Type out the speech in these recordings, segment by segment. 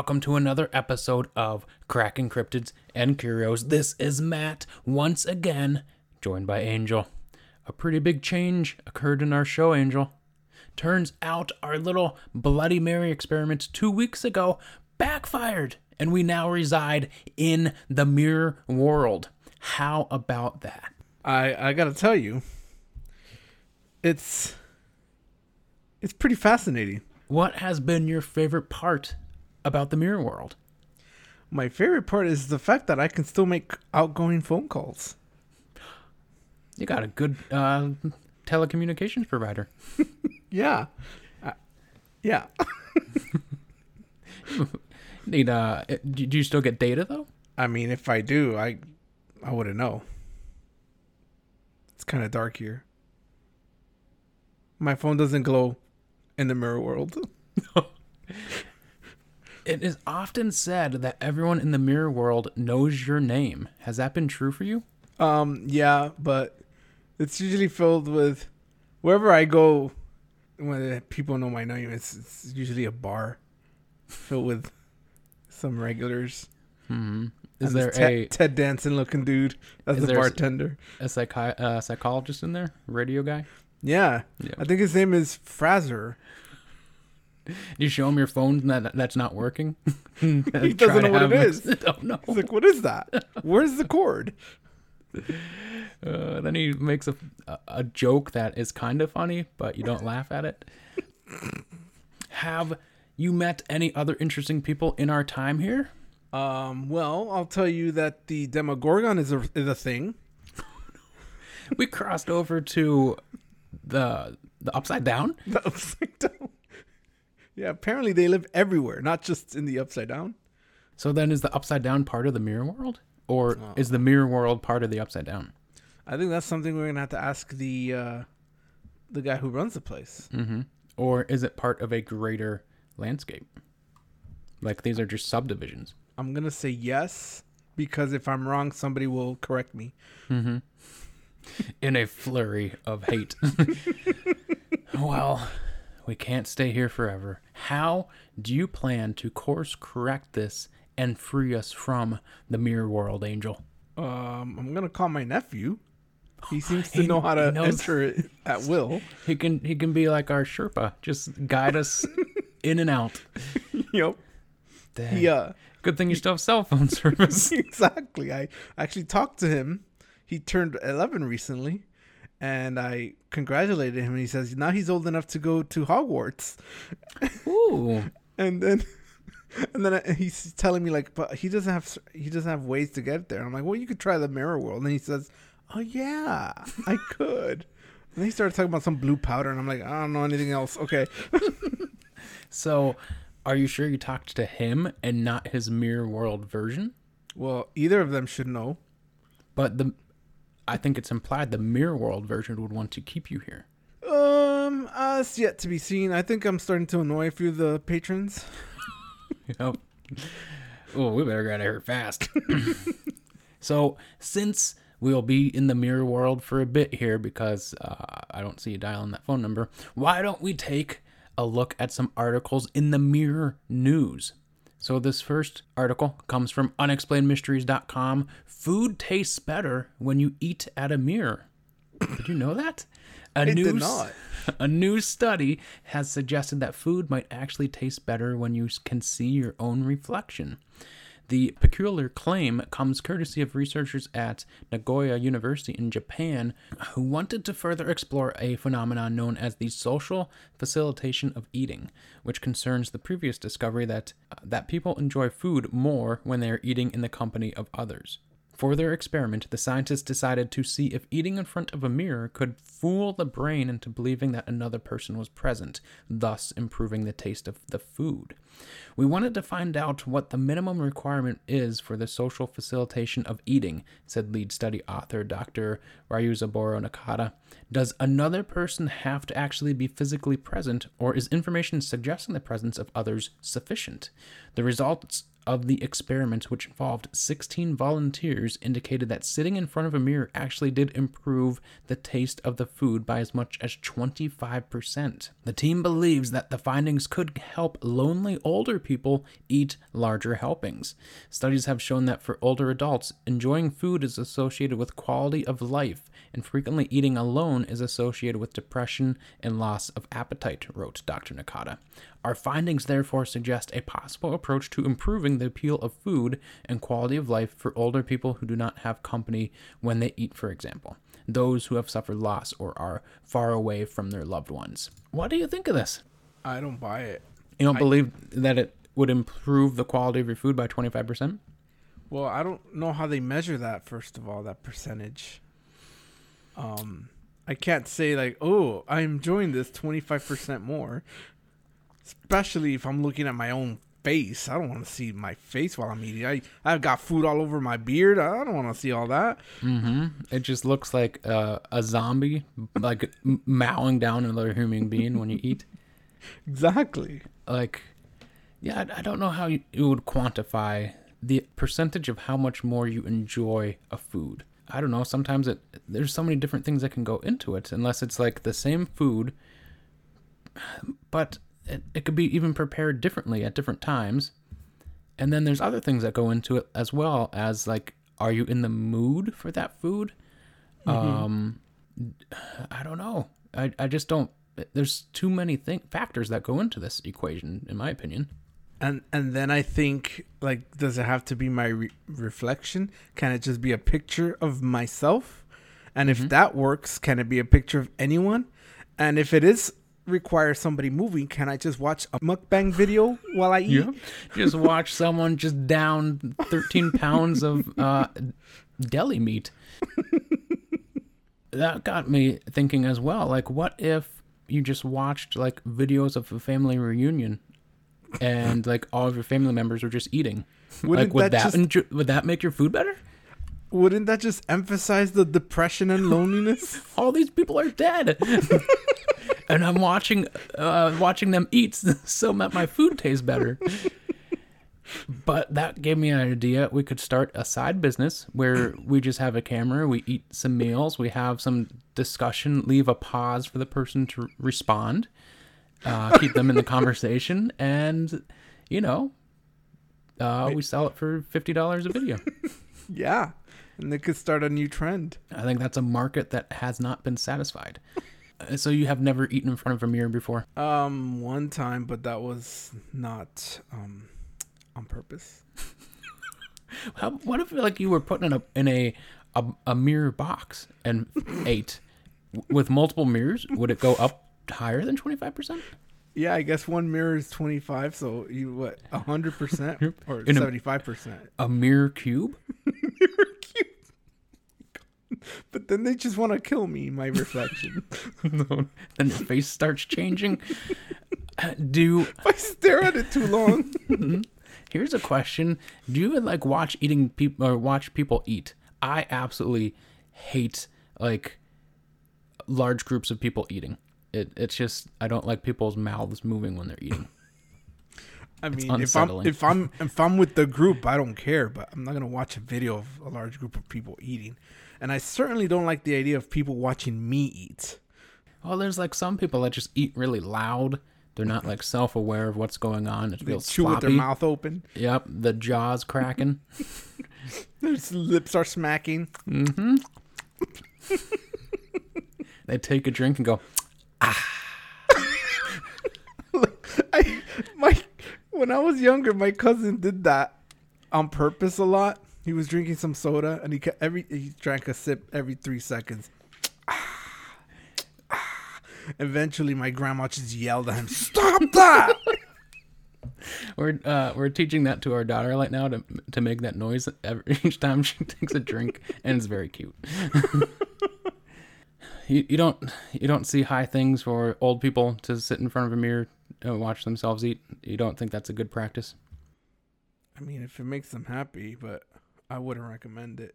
Welcome to another episode of Crack Cryptids and Curios. This is Matt, once again, joined by Angel. A pretty big change occurred in our show, Angel. Turns out our little Bloody Mary experiment two weeks ago backfired, and we now reside in the mirror world. How about that? I I gotta tell you, it's it's pretty fascinating. What has been your favorite part about the mirror world? My favorite part is the fact that I can still make outgoing phone calls. You got a good uh, telecommunications provider. Yeah, Uh, yeah. Need uh, do do you still get data though? I mean, if I do, I I wouldn't know. It's kind of dark here. My phone doesn't glow in the mirror world. It is often said that everyone in the mirror world knows your name. Has that been true for you? Um, yeah, but it's usually filled with wherever I go. When people know my name, it's, it's usually a bar filled with some regulars. Hmm. Is there a Ted Danson looking dude as the there bartender? a psychi- uh, psychologist in there? Radio guy? Yeah, Yeah. I think his name is Frasier. You show him your phone and that that's not working. He doesn't know what it is. Oh no. He's like, "What is that? Where's the cord?" Uh, then he makes a, a a joke that is kind of funny, but you don't laugh at it. Have you met any other interesting people in our time here? Um, well, I'll tell you that the Demogorgon is a is a thing. We crossed over to the the upside down. The upside down. Yeah, apparently they live everywhere, not just in the upside down. So then, is the upside down part of the mirror world, or Oh. is the mirror world part of the upside down? I think that's something we're gonna have to ask the uh, the guy who runs the place. Mm-hmm. Or is it part of a greater landscape? Like these are just subdivisions. I'm gonna say yes because if I'm wrong, somebody will correct me. Mm-hmm. In a flurry of hate. well, we can't stay here forever. How do you plan to course correct this and free us from the mirror world, Angel? Um, I'm gonna call my nephew. He seems to He- know how to enter it at will. He can he can be like our Sherpa, just guide us in and out. yep. Dang. He, uh, Good thing you still have cell phone service. exactly. I actually talked to him. He turned 11 recently, and I congratulated him. And he says now he's old enough to go to Hogwarts. Ooh. And then, and then I- he's telling me like, but he doesn't have he doesn't have ways to get there. I'm like, well, you could try the mirror world. And he says, oh yeah, I could. And then he started talking about some blue powder, and I'm like, I don't know anything else. Okay. So, are you sure you talked to him and not his mirror world version? Well, either of them should know. But the I think it's implied the mirror world version would want to keep you here. Um, uh, it's yet to be seen. I think I'm starting to annoy a few of the patrons. Yep. Oh, we better get out of here fast. so, since we'll be in the mirror world for a bit here because uh, I don't see you dialing that phone number, why don't we take a look at some articles in the Mirror News? So, this first article comes from unexplainedmysteries.com. Food tastes better when you eat at a mirror. Did you know that? A did new, not. A new study has suggested that food might actually taste better when you can see your own reflection. The peculiar claim comes courtesy of researchers at Nagoya University in Japan who wanted to further explore a phenomenon known as the social facilitation of eating, which concerns the previous discovery that uh, that people enjoy food more when they are eating in the company of others. For their experiment, the scientists decided to see if eating in front of a mirror could fool the brain into believing that another person was present, thus improving the taste of the food. We wanted to find out what the minimum requirement is for the social facilitation of eating, said lead study author Dr. Ryuzaburo Nakata. Does another person have to actually be physically present, or is information suggesting the presence of others sufficient? The results of the experiments, which involved 16 volunteers, indicated that sitting in front of a mirror actually did improve the taste of the food by as much as 25%. The team believes that the findings could help lonely older people eat larger helpings. Studies have shown that for older adults, enjoying food is associated with quality of life, and frequently eating alone is associated with depression and loss of appetite, wrote Dr. Nakata. Our findings therefore suggest a possible approach to improving the appeal of food and quality of life for older people who do not have company when they eat, for example, those who have suffered loss or are far away from their loved ones. What do you think of this? I don't buy it. You don't I- believe that it would improve the quality of your food by 25%? Well, I don't know how they measure that. First of all, that percentage. Um, I can't say like, oh, I'm enjoying this 25 percent more. Especially if I'm looking at my own face. I don't want to see my face while I'm eating. I I've got food all over my beard. I don't want to see all that. Mm-hmm. It just looks like uh, a zombie, like mowing down another human being when you eat. Exactly. Like, yeah, I, I don't know how you, you would quantify the percentage of how much more you enjoy a food. I don't know. Sometimes it there's so many different things that can go into it, unless it's like the same food, but it, it could be even prepared differently at different times. And then there's other things that go into it as well as like, are you in the mood for that food? Um, I don't know. I, I just don't. There's too many thing, factors that go into this equation, in my opinion. And and then I think like, does it have to be my re- reflection? Can it just be a picture of myself? And if that works, can it be a picture of anyone? And if it is require somebody moving, can I just watch a mukbang video while I eat? Yeah. Just watch someone just down 13 pounds of uh, deli meat. that got me thinking as well. Like, what if you just watched like videos of a family reunion, and like all of your family members were just eating? Wouldn't like, would that that, just- would that make your food better? Wouldn't that just emphasize the depression and loneliness? all these people are dead and i'm watching uh watching them eat so that my food tastes better but that gave me an idea we could start a side business where we just have a camera we eat some meals we have some discussion leave a pause for the person to respond uh, keep them in the conversation and you know uh, we sell it for $50 a video yeah. And they could start a new trend. I think that's a market that has not been satisfied. Uh, So you have never eaten in front of a mirror before? Um, one time, but that was not um on purpose. How, what if like you were put in a in a a, a mirror box and ate with multiple mirrors? Would it go up higher than twenty five percent? Yeah, I guess one mirror is twenty five, so you what hundred percent or In seventy five percent. A a mirror cube? mirror cube? But then they just want to kill me, my reflection. then your face starts changing. Uh, Do if I stare at it too long. here's a question: Do you even like watch eating people or watch people eat? I absolutely hate like large groups of people eating. It it's just I don't like people's mouths moving when they're eating. I mean, if I'm if I'm if I'm with the group, I don't care. But I'm not gonna watch a video of a large group of people eating, and I certainly don't like the idea of people watching me eat. Well, there's like some people that just eat really loud. They're not like self-aware of what's going on. It They feels chew with their mouth open. Yep, the jaws cracking. Their lips are smacking. mm-hmm. they take a drink and go. I my when I was younger, my cousin did that on purpose a lot. He was drinking some soda and he ca- every he drank a sip every three seconds. Eventually, my grandma just yelled at him, "Stop that!" We're uh, we're teaching that to our daughter right now to to make that noise every, each time she takes a drink, and it's very cute. you you don't you don't see high things for old people to sit in front of a mirror and watch themselves eat. You don't think that's a good practice? I mean, if it makes them happy, but I wouldn't recommend it.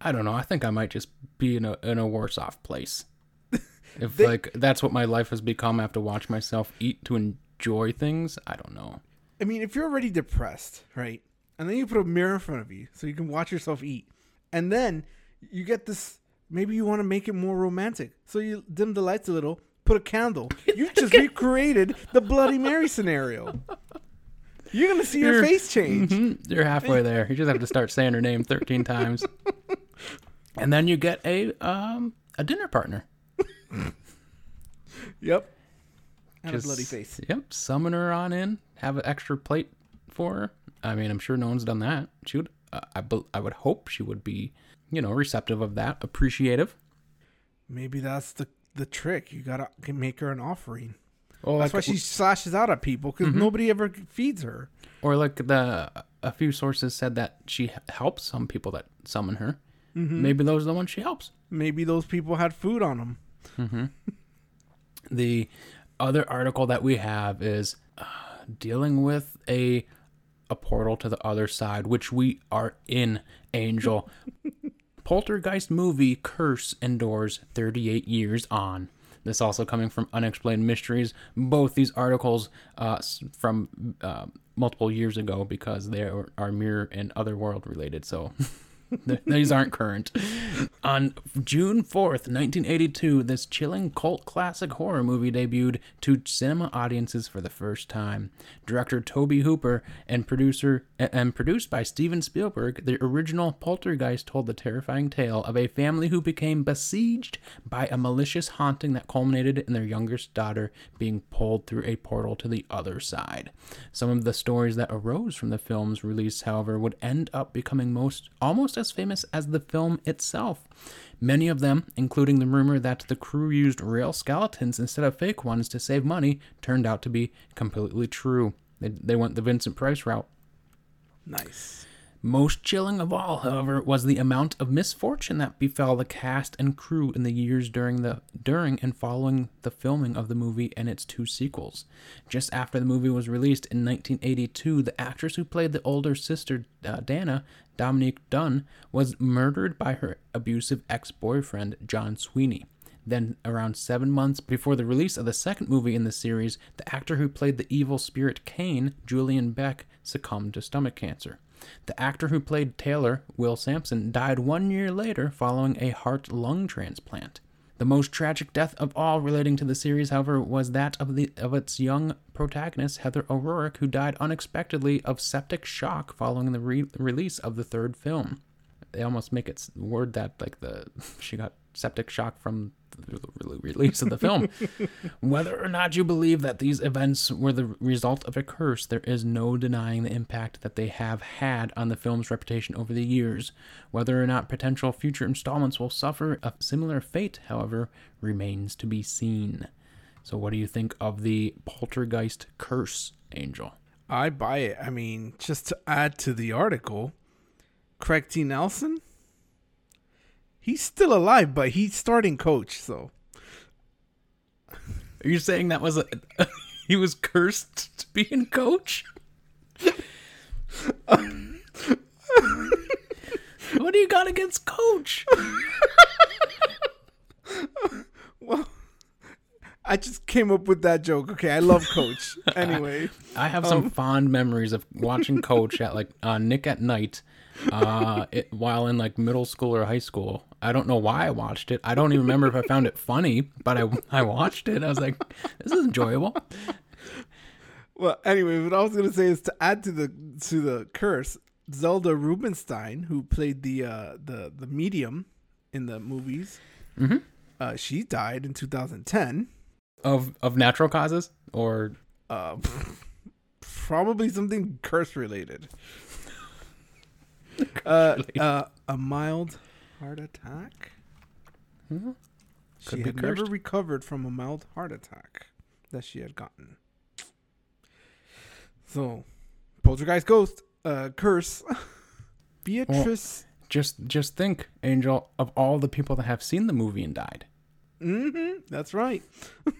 I don't know. I think I might just be in a in a worse off place. If They- like that's what my life has become, I have to watch myself eat to enjoy things. I don't know. I mean, if you're already depressed, right? And then you put a mirror in front of you so you can watch yourself eat. And then you get this maybe you want to make it more romantic. So you dim the lights a little, put a candle. You just recreated the Bloody Mary scenario. You're going to see your face change. Mhm, You're halfway there. You just have to start saying her name 13 times. And then you get a um a dinner partner. Yep. And Just- a bloody face. Yep, summon her on in, have an extra plate for her. I mean, I'm sure no one's done that. She would uh, I I would hope she would be, you know, receptive of that, appreciative. Maybe that's the the trick. You got to make her an offering. Or That's like, why she slashes out at people because mm-hmm. nobody ever feeds her. or like the a few sources said that she helps some people that summon her. Mm-hmm. Maybe those are the ones she helps. Maybe those people had food on them. Mm-hmm. The other article that we have is uh, dealing with a a portal to the other side, which we are in. Angel Poltergeist movie Curse endures 38 years on. This also coming from Unexplained Mysteries. Both these articles uh, from uh, multiple years ago because they are, are mirror and otherworld related. So these aren't current. On June 4th, 1982, this chilling cult classic horror movie debuted to cinema audiences for the first time. Director Tobe Hooper and producer and produced by Steven Spielberg, the original Poltergeist told the terrifying tale of a family who became besieged by a malicious haunting that culminated in their youngest daughter being pulled through a portal to the other side. Some of the stories that arose from the film's release, however, would end up becoming most almost as famous as the film itself. Many of them, including the rumor that the crew used real skeletons instead of fake ones to save money, turned out to be completely true. They, they went the Vincent Price route. Nice. Most chilling of all, however, was the amount of misfortune that befell the cast and crew in the years during the during and following the filming of the movie and its two sequels. Just after the movie was released in 1982, the actress who played the older sister uh, Dana, Dominique Dunne, was murdered by her abusive ex-boyfriend John Sweeney. Then, around seven months before the release of the second movie in the series, the actor who played the evil spirit Kane, Julian Beck, succumbed to stomach cancer. The actor who played Taylor, Will Sampson, died one year later following a heart lung transplant. The most tragic death of all relating to the series, however, was that of the of its young protagonist Heather O'Rourke, who died unexpectedly of septic shock following the re- release of the third film. They almost make it word that like the she got septic shock from the release of the film. Whether or not you believe that these events were the result of a curse, there is no denying the impact that they have had on the film's reputation over the years. Whether or not potential future installments will suffer a similar fate, however, remains to be seen. So, what do you think of the Poltergeist curse, Angel? I buy it. I mean, just to add to the article, Craig T. Nelson, he's still alive, but he's starting coach. So Are you saying that was a he was cursed to be in coach? what do you got against coach? well, I just came up with that joke. Okay, I love Coach. anyway, I have some fond memories of watching Coach at like uh, Nick at Night, uh, it, while in like middle school or high school. I don't know why I watched it. I don't even remember if I found it funny, but I I watched it. I was like, this is enjoyable. well, anyway, what I was gonna say is to add to the to the curse, Zelda Rubinstein, who played the uh, the the medium in the movies, Mhm. uh, she died in 2010. Of of natural causes or Uh, probably something curse related. Uh, uh, a mild heart attack. Mhm. She had never recovered from a mild heart attack that she had gotten. So, poltergeist ghost, uh, curse. Beatrice. just just think, Angel, of all the people that have seen the movie and died. mm-hmm, that's right.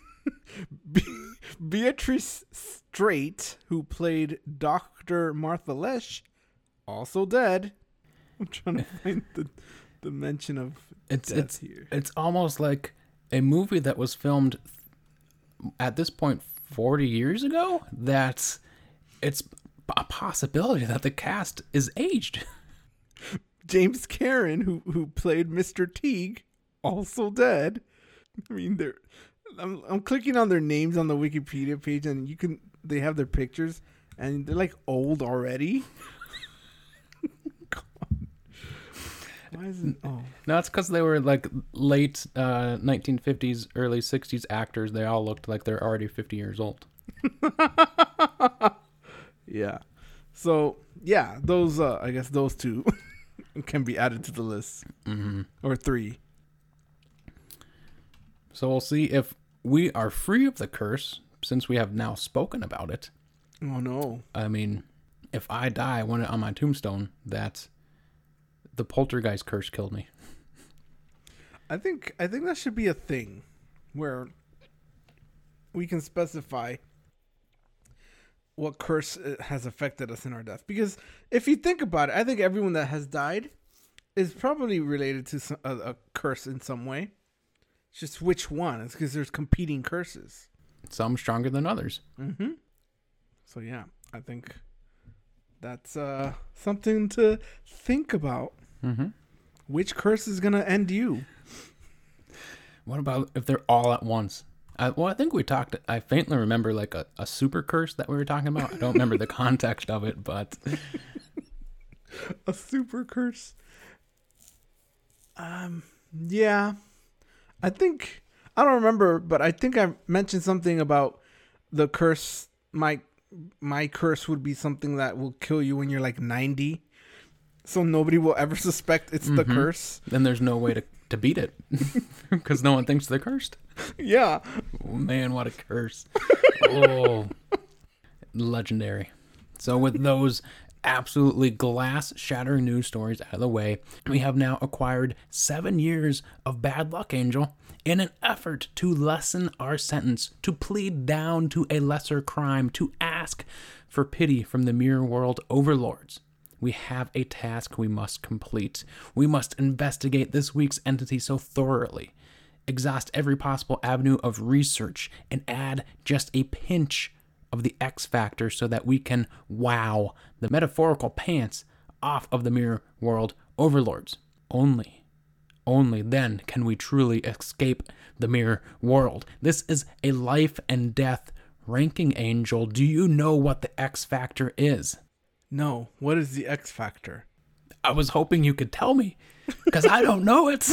Be- Beatrice Straight, who played Dr. Martha Lesh, also dead. I'm trying to find the, the mention of It's it's here. it's almost like a movie that was filmed at this point 40 years ago That's it's a possibility that the cast is aged. James Karen, who who played Mr. Teague, also dead. I mean, they're. I'm I'm clicking on their names on the Wikipedia page, and you can they have their pictures, and they're like old already. God. Why is it? Oh, No, it's because they were like late uh, 1950s, early 60s actors. They all looked like they're already 50 years old. yeah. So yeah, those uh, I guess those two can be added to the list, Mm-hmm. or three. So we'll see if we are free of the curse since we have now spoken about it. Oh no. I mean, if I die, I want it on my tombstone that the poltergeist curse killed me. I think I think that should be a thing where we can specify what curse uh, has affected us in our death. Because if you think about it, I think everyone that has died is probably related to some, a, a curse in some way. It's just which one? It's because there's competing curses. Some stronger than others. Mm-hmm. So yeah, I think that's uh, something to think about. Mm-hmm. Which curse is gonna end you? What about if they're all at once? I, well, I think we talked. I faintly remember like a, a super curse that we were talking about. I don't remember the context of it, but a super curse. Um, yeah, I think I don't remember, but I think I mentioned something about the curse. My my curse would be something that will kill you when you're like ninety, so nobody will ever suspect it's the Mhm. curse. then there's no way to, to beat it because no one thinks they're cursed. Yeah, Oh, man, what a curse! oh, legendary. So with those absolutely glass-shattering news stories out of the way, we have now acquired seven years of bad luck, Angel. In an effort to lessen our sentence, to plead down to a lesser crime, to ask for pity from the mirror world overlords, we have a task we must complete. We must investigate this week's entity so thoroughly, exhaust every possible avenue of research, and add just a pinch of the X factor so that we can wow the metaphorical pants off of the mirror world overlords. Only, only then can we truly escape the mirror world. This is a life and death ranking angel. Do you know what the X factor is? No. What is the X factor? I was hoping you could tell me because I don't know it.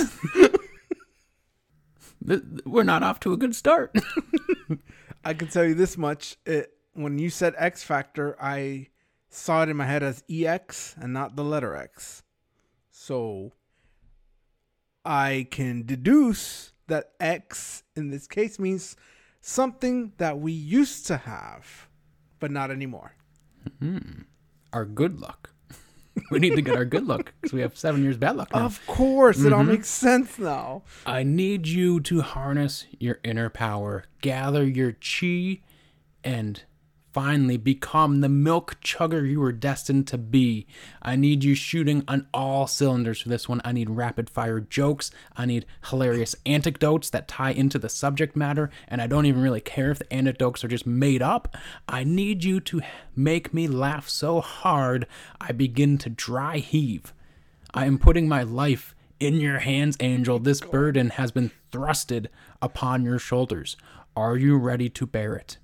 We're not off to a good start. I can tell you this much: it when you said X factor, I saw it in my head as EX and not the letter X. So I can deduce that X in this case means something that we used to have, but not anymore. Hmm. Our good luck. We need to get our good luck because we have seven years bad luck now. Of course, it all mm-hmm. makes sense now. I need you to harness your inner power, gather your chi, and finally become the milk chugger you were destined to be. I need you shooting on all cylinders for this one. I need rapid fire jokes. I need hilarious anecdotes that tie into the subject matter, and I don't even really care if the anecdotes are just made up. I need you to make me laugh so hard I begin to dry heave. I am putting my life in your hands, Angel. This burden has been thrusted upon your shoulders. Are you ready to bear it?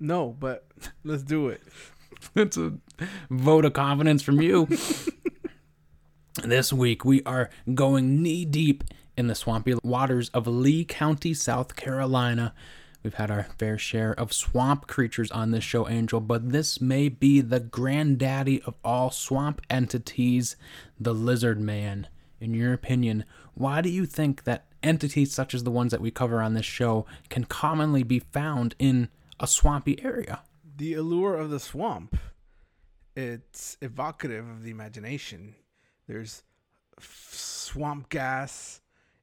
No, but let's do it. It's a vote of confidence from you. this week, we are going knee deep in the swampy waters of Lee County, South Carolina. We've had our fair share of swamp creatures on this show, Angel, but this may be the granddaddy of all swamp entities, the lizard man. In your opinion, why do you think that entities such as the ones that we cover on this show can commonly be found in a swampy area? The allure of the swamp. It's evocative of the imagination. There's f- swamp gas,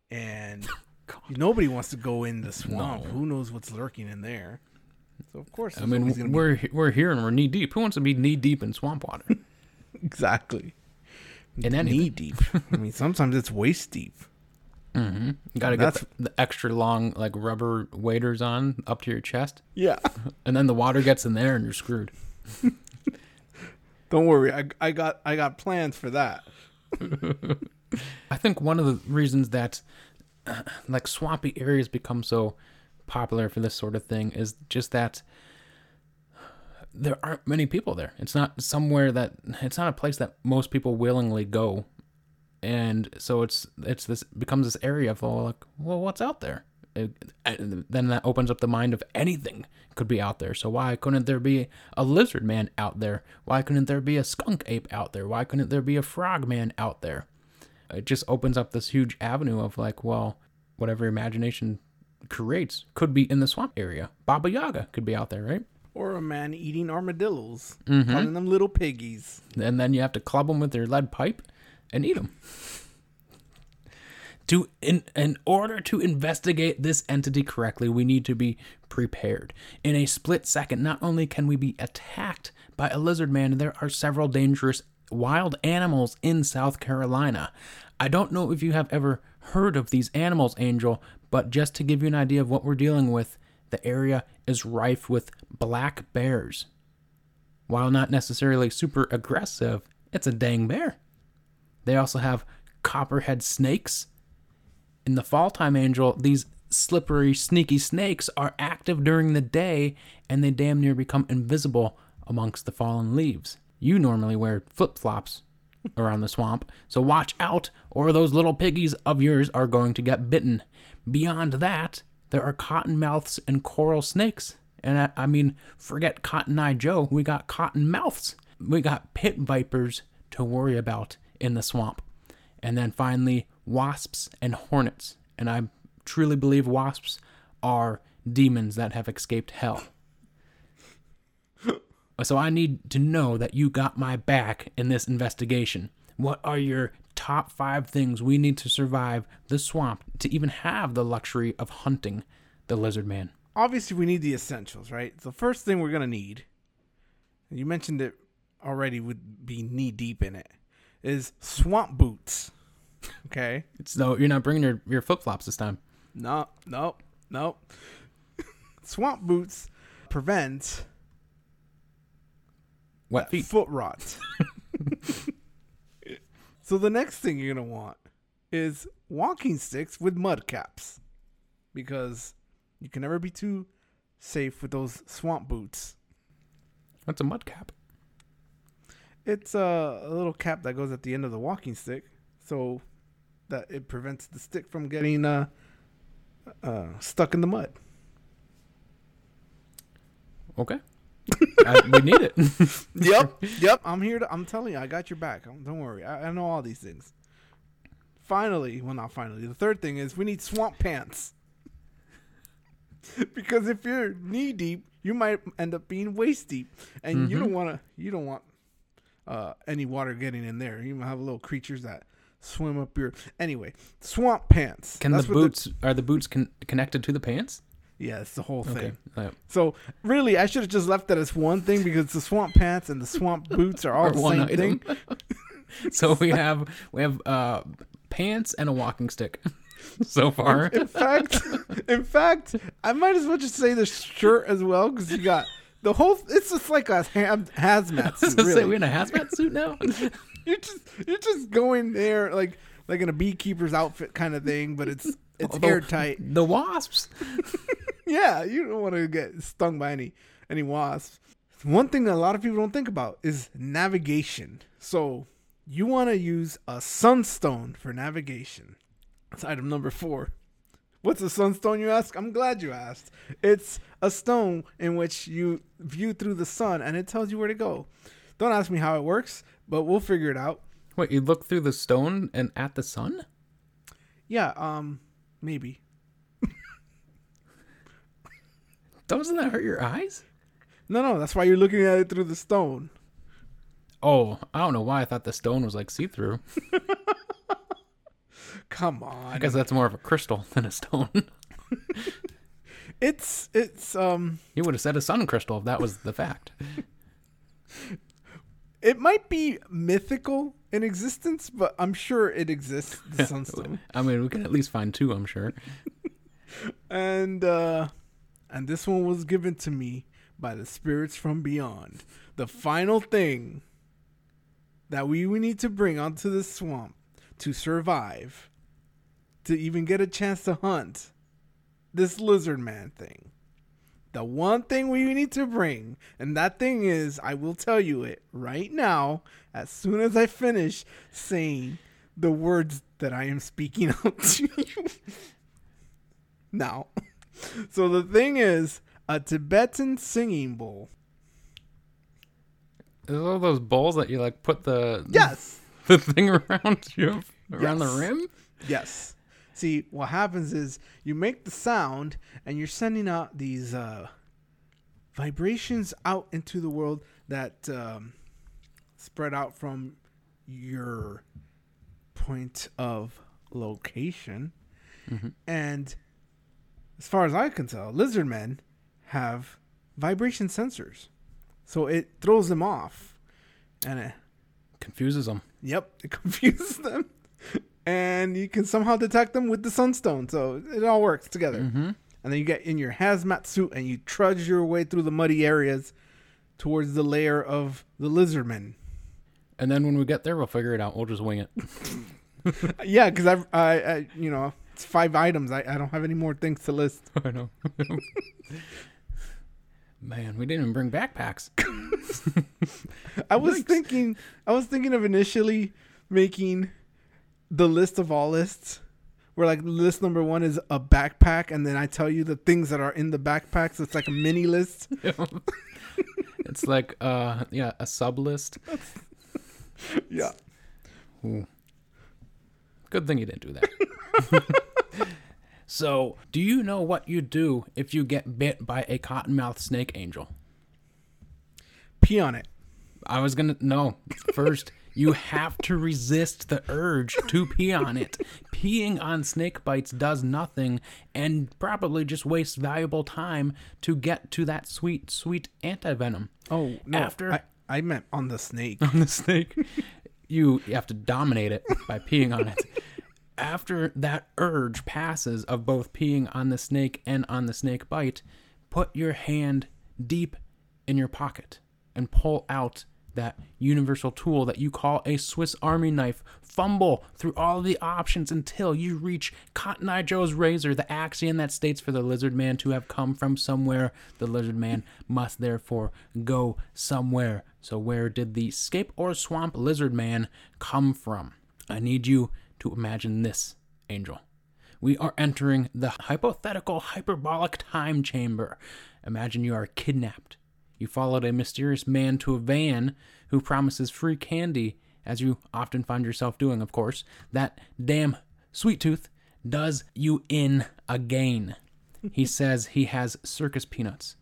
and nobody wants to go in the swamp. No. Who knows what's lurking in there? So of course, I mean, gonna be- we're we're here and we're knee deep. Who wants to be knee deep in swamp water? exactly In anything. knee deep. I mean, sometimes it's waist deep. Mm-hmm. You got to get the, the extra long like rubber waders on up to your chest, Yeah, and then the water gets in there and you're screwed. Don't worry, I, I got I got plans for that. I think one of the reasons that uh, like swampy areas become so popular for this sort of thing is just that there aren't many people there. It's not somewhere that it's not a place that most people willingly go, and so it's it's this becomes this area of well, like well, what's out there? It, and then that opens up the mind of anything could be out there. So why couldn't there be a lizard man out there? Why couldn't there be a skunk ape out there? Why couldn't there be a frog man out there? It just opens up this huge avenue of like, well, whatever imagination creates could be in the swamp area. Baba Yaga could be out there, right? Or a man eating armadillos, Mhm. calling them little piggies. And then you have to club them with your lead pipe and eat them. To in in order to investigate this entity correctly, we need to be prepared. In a split second, not only can we be attacked by a lizard man, there are several dangerous wild animals in South Carolina. I don't know if you have ever heard of these animals, Angel, but just to give you an idea of what we're dealing with, the area is rife with black bears. While not necessarily super aggressive, it's a dang bear. They also have copperhead snakes. In the fall time, Angel, these slippery, sneaky snakes are active during the day and they damn near become invisible amongst the fallen leaves. You normally wear flip flops around the swamp, so watch out, or those little piggies of yours are going to get bitten. Beyond that, there are cottonmouths and coral snakes. And I, I mean, forget Cotton Eye Joe, we got cottonmouths. We got pit vipers to worry about in the swamp. And then finally, wasps and hornets. And I truly believe wasps are demons that have escaped hell. So I need to know that you got my back in this investigation. What are your top five things we need to survive the swamp to even have the luxury of hunting the lizard man? Obviously, we need the essentials, right? The first thing we're gonna need, you mentioned it already, would be knee deep in it, is swamp boots. Okay. So you're not bringing your, your flip flops this time. No, no, no. swamp boots prevent Wet feet. foot rot. so the next thing you're gonna want is walking sticks with mud caps, because you can never be too safe with those swamp boots. What's a mud cap? It's a, a little cap that goes at the end of the walking stick, so that it prevents the stick from getting uh, uh, stuck in the mud. Okay. I, we need it. Yep, yep. I'm here. To, I'm telling you, I got your back. Um, Don't worry. I, I know all these things. Finally, well, not finally. The third thing is we need swamp pants. because if you're knee deep, you might end up being waist deep, and you Mhm. don't want to. You don't want uh, any water getting in there. You have little creatures that swim up your. Anyway, swamp pants. Can That's the boots are the boots con- connected to the pants? yeah, it's the whole thing. Okay. So really, I should have just left that as one thing because the swamp pants and the swamp boots are all the same item. thing. so we have we have uh pants and a walking stick so far. In fact, in fact, I might as well just say the shirt as well because you got the whole. It's just like a ham, hazmat suit. gonna say Really. we in a hazmat suit now. you're just you're just going there like like in a beekeeper's outfit kind of thing, but it's it's oh, Although- airtight. the wasps. Yeah, you don't want to get stung by any any wasps. One thing that a lot of people don't think about is navigation. So you want to use a sunstone for navigation. That's item number four. What's a sunstone, you ask? I'm glad you asked. It's a stone in which you view through the sun and it tells you where to go. Don't ask me how it works, but we'll figure it out. Wait, you look through the stone and at the sun? Yeah, um, maybe. Doesn't that hurt your eyes? No, no, that's why you're looking at it through the stone. Oh, I don't know why I thought the stone was like see through. Come I on. guess that's more of a crystal than a stone. It's it's um you would have said a sun crystal if that was the fact. It might be mythical in existence, but I'm sure it exists, the sunstone. I mean, we can at least find two, I'm sure. and uh and this one was given to me by the spirits from beyond. The final thing that we, we need to bring onto the swamp to survive, to even get a chance to hunt this lizard man thing. The one thing we need to bring, and that thing is, I will tell you it right now, as soon as I finish saying the words that I am speaking out to you. now, so the thing is, a Tibetan singing bowl. Is all those bowls that you like put the Yes. the thing around you around Yes. the rim? Yes. See, what happens is you make the sound and you're sending out these uh, vibrations out into the world that um, spread out from your point of location. And as far as I can tell, lizard men have vibration sensors. So it throws them off. And it, Confuses them. Yep, it confuses them, and you can somehow detect them with the sunstone. So it all works together. Mm-hmm. And then you get in your hazmat suit and you trudge your way through the muddy areas towards the lair of the lizardmen. And then when we get there, we'll figure it out. We'll just wing it. yeah, because I, I, you know, it's five items. I, I don't have any more things to list. I know. Man, we didn't even bring backpacks. I was Yikes. thinking, I was thinking of initially making the list of all lists, where like list number one is a backpack, and then I tell you the things that are in the backpack. So it's like a mini list. it's like uh yeah, a sub list. Yeah. Ooh. Good thing you didn't do that. So, do you know what you do if you get bit by a cottonmouth snake angel? Pee on it. I was gonna no. First, you have to resist the urge to pee on it. Peeing on snake bites does nothing and probably just wastes valuable time to get to that sweet, sweet antivenom. Oh no! After- I, I meant on the snake. on the snake. You, you have to dominate it by peeing on it. After that urge passes of both peeing on the snake and on the snake bite, put your hand deep in your pocket and pull out that universal tool that you call a Swiss Army knife. Fumble through all the options until you reach Cotton Eye Joe's razor, the axiom that states for the lizard man to have come from somewhere. The lizard man must therefore go somewhere. So, where did the Scape Ore swamp lizard man come from? I need you to imagine this, Angel. We are entering the hypothetical hyperbolic time chamber. Imagine you are kidnapped. You followed a mysterious man to a van who promises free candy, as you often find yourself doing, of course. That damn sweet tooth does you in again. He says he has circus peanuts.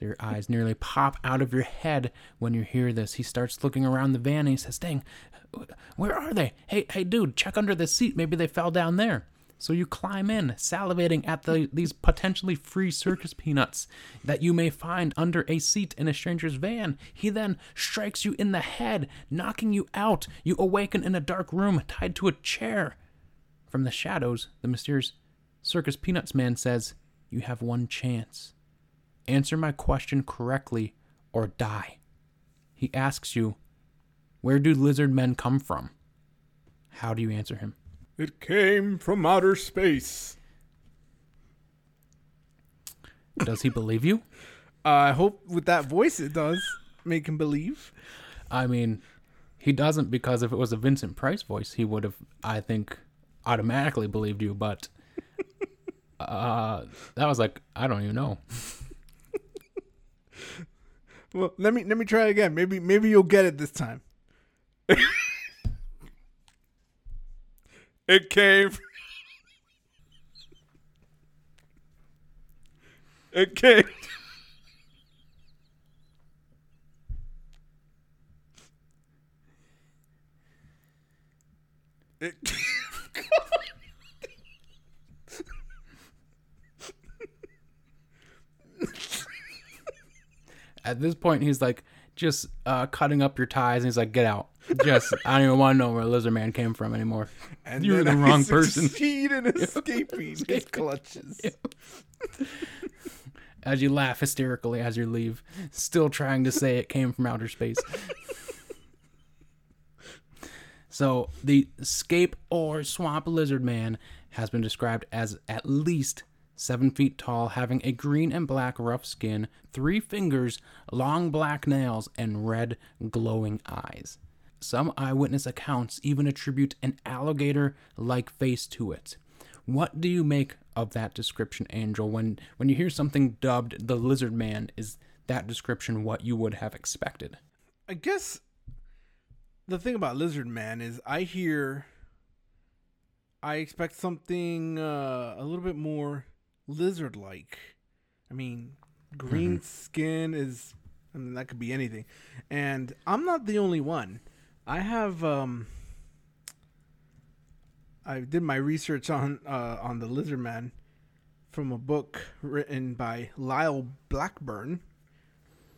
So your eyes nearly pop out of your head when you hear this. He starts looking around the van and he says, Dang, where are they? Hey, hey, dude, check under the seat. Maybe they fell down there. So you climb in, salivating at the these potentially free circus peanuts that you may find under a seat in a stranger's van. He then strikes you in the head, knocking you out. You awaken in a dark room tied to a chair. From the shadows, the mysterious circus peanuts man says, "You have one chance. Answer my question correctly or die." He asks you, "Where do lizard men come from?" How do you answer him? It came from outer space. Does he believe you? I hope with that voice it does make him believe. I mean, he doesn't because if it was a Vincent Price voice, he would have, I think, automatically believed you. But uh, that was like, I don't even know. Well, let me let me try again. Maybe maybe you'll get it this time. it came. It came. It At this point, he's like just uh, cutting up your ties, and he's like, "Get out! Just I don't even want to know where Lizard Man came from anymore. and You're the I wrong person." Succeed in escaping his clutches. as you laugh hysterically as you leave, still trying to say it came from outer space. so, the Scape Ore swamp lizard man has been described as at least seven feet tall, having a green and black rough skin, three fingers, long black nails, and red glowing eyes. Some eyewitness accounts even attribute an alligator like face to it. What do you make of that description, Angel? When when you hear something dubbed the lizard man, is that description what you would have expected? I guess the thing about lizard man is I hear I expect something uh, a little bit more lizard like. I mean, green skin is I mean that could be anything. And I'm not the only one. I have um I did my research on uh on the lizard man from a book written by Lyle Blackburn.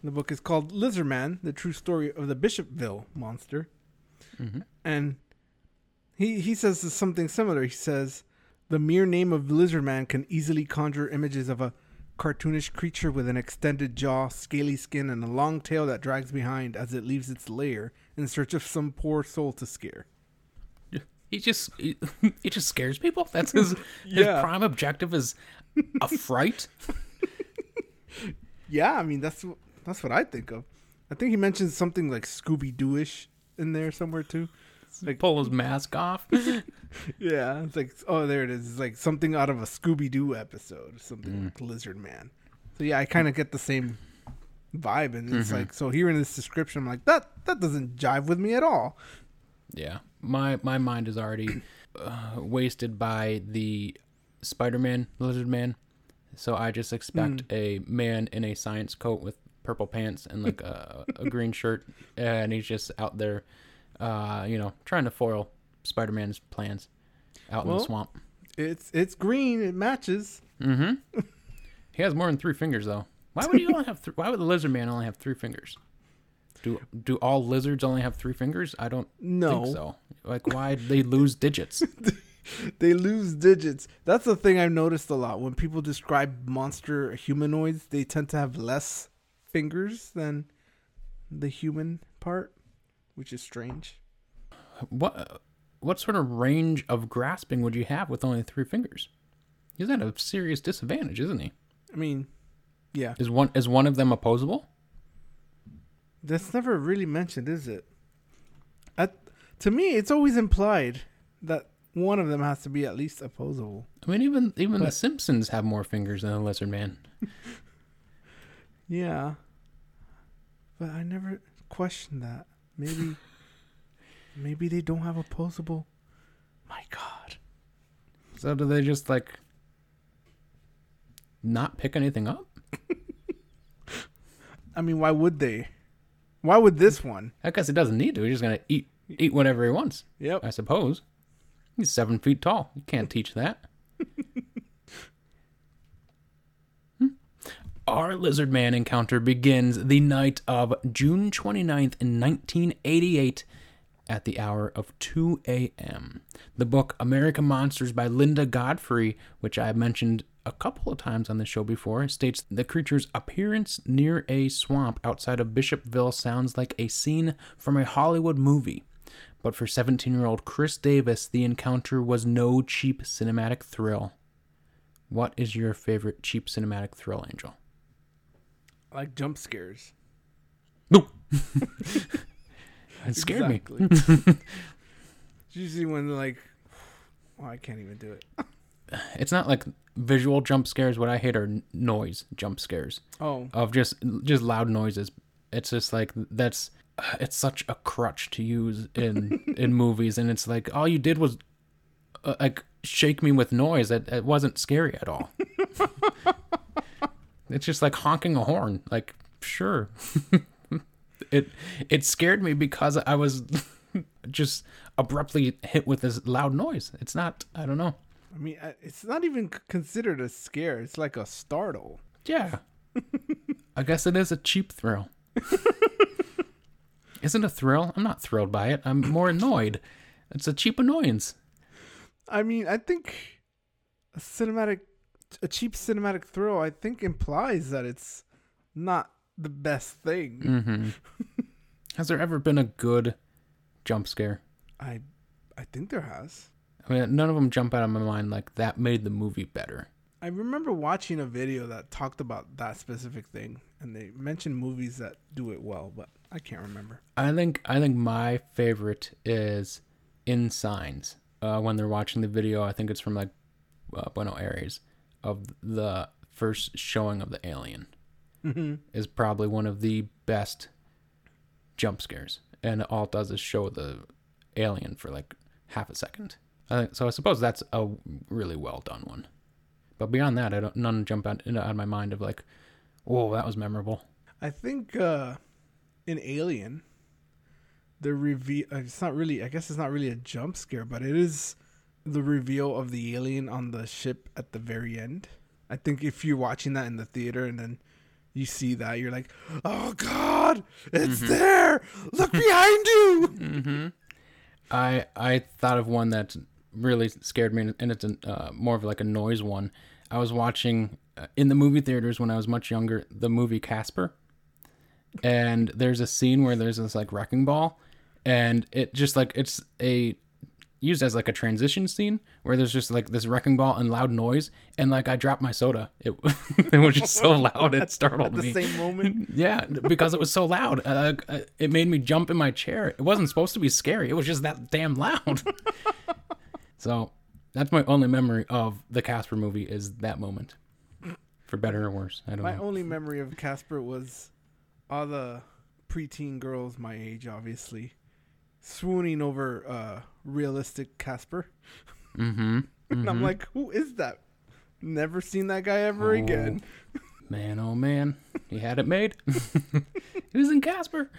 The book is called Lizard Man: The True Story of the Bishopville Monster. And he he says something similar. He says the mere name of lizard man can easily conjure images of a cartoonish creature with an extended jaw, scaly skin, and a long tail that drags behind as it leaves its lair in search of some poor soul to scare. He just he, he just scares people. That's his his prime objective is a fright. Yeah, I mean that's that's what I think of. I think he mentions something like Scooby Dooish in there somewhere too. Like Pull his mask off. yeah, it's like oh there it is. It's like something out of a Scooby Doo episode, something mm. like Lizard Man. So yeah, I kind of get the same vibe, and it's mm-hmm. like so hearing this description, I'm like that that doesn't jive with me at all. Yeah, my my mind is already uh, wasted by the Spider-Man Lizard Man, so I just expect mm. a man in a science coat with purple pants and like a, a green shirt, and he's just out there, uh, you know, trying to foil Spider-Man's plans out in the swamp. It's it's green, it matches. Mm-hmm. he has more than three fingers though. Why would he only have? Th- why would the Lizard Man only have three fingers? Do do all lizards only have three fingers? I don't No, think so. Like why they lose digits? they lose digits. That's the thing I've noticed a lot when people describe monster humanoids. They tend to have less fingers than the human part, which is strange. what what sort of range of grasping would you have with only three fingers? He's at a serious disadvantage, isn't he? I mean, yeah, Is one is one of them opposable? that's never really mentioned, is it? At, to me, it's always implied that one of them has to be at least opposable. I mean, even even the Simpsons have more fingers than the Lizard Man. Yeah, but I never questioned that. Maybe, maybe they don't have opposable. My God. So do they just like not pick anything up? I mean, why would they? Why would this one? I guess it doesn't need to. He's just gonna eat eat whatever he wants. Yep. I suppose. He's seven feet tall. You can't teach that. Our lizard man encounter begins the night of June 29th in 1988 at the hour of 2 a.m. The book American Monsters by Linda Godfrey, which I have mentioned a couple of times on the show before, states the creature's appearance near a swamp outside of Bishopville sounds like a scene from a Hollywood movie. But for 17 year old Chris Davis, the encounter was no cheap cinematic thrill. What is your favorite cheap cinematic thrill, Angel? I like jump scares. No. it scared me. Exactly. Usually when like, oh, I can't even do it. It's not like visual jump scares. What I hate are noise jump scares Oh, of just just loud noises. It's just like that's it's such a crutch to use in in movies, and it's like all you did was uh, like shake me with noise. It, it wasn't scary at all. It's just like honking a horn. Like sure, it it scared me because I was just abruptly hit with this loud noise. It's not. I don't know. I mean, it's not even considered a scare. It's like a startle. Yeah. I guess it is a cheap thrill. Isn't a thrill? I'm not thrilled by it. I'm more annoyed. It's a cheap annoyance. I mean, I think a cinematic a cheap cinematic thrill, I think implies that it's not the best thing. Mm-hmm. Has there ever been a good jump scare? I I think there has. I mean, none of them jump out of my mind like that made the movie better. I remember watching a video that talked about that specific thing, and they mentioned movies that do it well, but I can't remember. I think I think my favorite is in Signs. Uh, when they're watching the video, I think it's from like uh, Buenos Aires of the first showing of the alien. Mm-hmm. Is probably one of the best jump scares, and all it does is show the alien for like half a second. I think, so I suppose that's a really well done one. But beyond that, I don't none jump out, out of my mind of like, whoa, that was memorable. I think uh, in Alien, the reveal. uh, It's not really. I guess it's not really a jump scare, but it is the reveal of the alien on the ship at the very end. I think if you're watching that in the theater and then you see that, you're like, "Oh God, it's there! Look behind you!" Mm-hmm. I I thought of one that really scared me, and it's a, uh, more of like a noise one. I was watching uh, in the movie theaters when I was much younger the movie Casper, and there's a scene where there's this like wrecking ball, and it just like it's a used as like a transition scene where there's just like this wrecking ball and loud noise, and like I dropped my soda. It it was just so loud it startled At the me. same moment, Yeah, because it was so loud. Uh, uh, it made me jump in my chair. It wasn't supposed to be scary. It was just that damn loud. so that's my only memory of the Casper movie is that moment. For better or worse, I don't my know. only memory of Casper was all the preteen girls my age, obviously, swooning over uh, realistic Casper. Mm-hmm. And I'm like, who is that? Never seen that guy ever again. Man, oh man, he had it made. he was in Casper.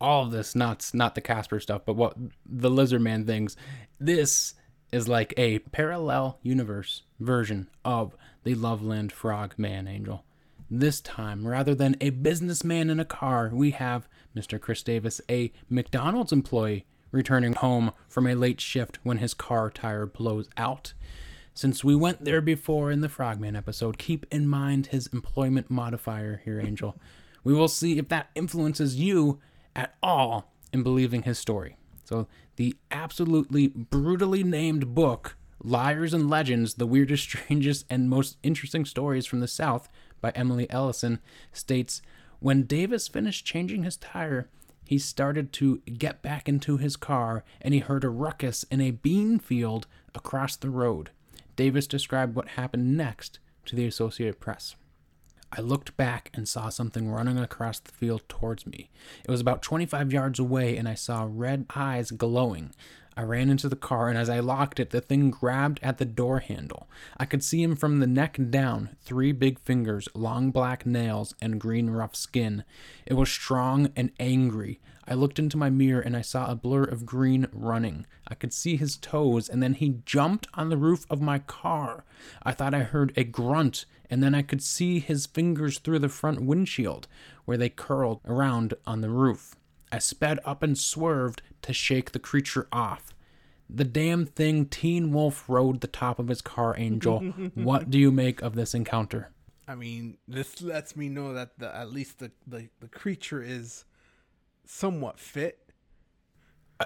All of this, not not the Casper stuff, but what the Lizard Man things. This is like a parallel universe version of the Loveland Frog Man Angel. This time, rather than a businessman in a car, we have Mr. Chris Davis, a McDonald's employee, returning home from a late shift when his car tire blows out. Since we went there before in the Frogman episode, keep in mind his employment modifier here, Angel. We will see if that influences you at all in believing his story. So, the absolutely brutally named book, Liars and Legends The Weirdest, Strangest, and Most Interesting Stories from the South by Emily Ellison, states When Davis finished changing his tire, he started to get back into his car and he heard a ruckus in a bean field across the road. Davis described what happened next to the Associated Press. I looked back and saw something running across the field towards me. It was about 25 yards away, and I saw red eyes glowing. I ran into the car, and as I locked it, the thing grabbed at the door handle. I could see him from the neck down three big fingers, long black nails, and green rough skin. It was strong and angry. I looked into my mirror and I saw a blur of green running. I could see his toes, and then he jumped on the roof of my car. I thought I heard a grunt, and then I could see his fingers through the front windshield, where they curled around on the roof. I sped up and swerved to shake the creature off. The damn thing Teen Wolf rode the top of his car, Angel. what do you make of this encounter? I mean, this lets me know that the at least the, the, the creature is somewhat fit.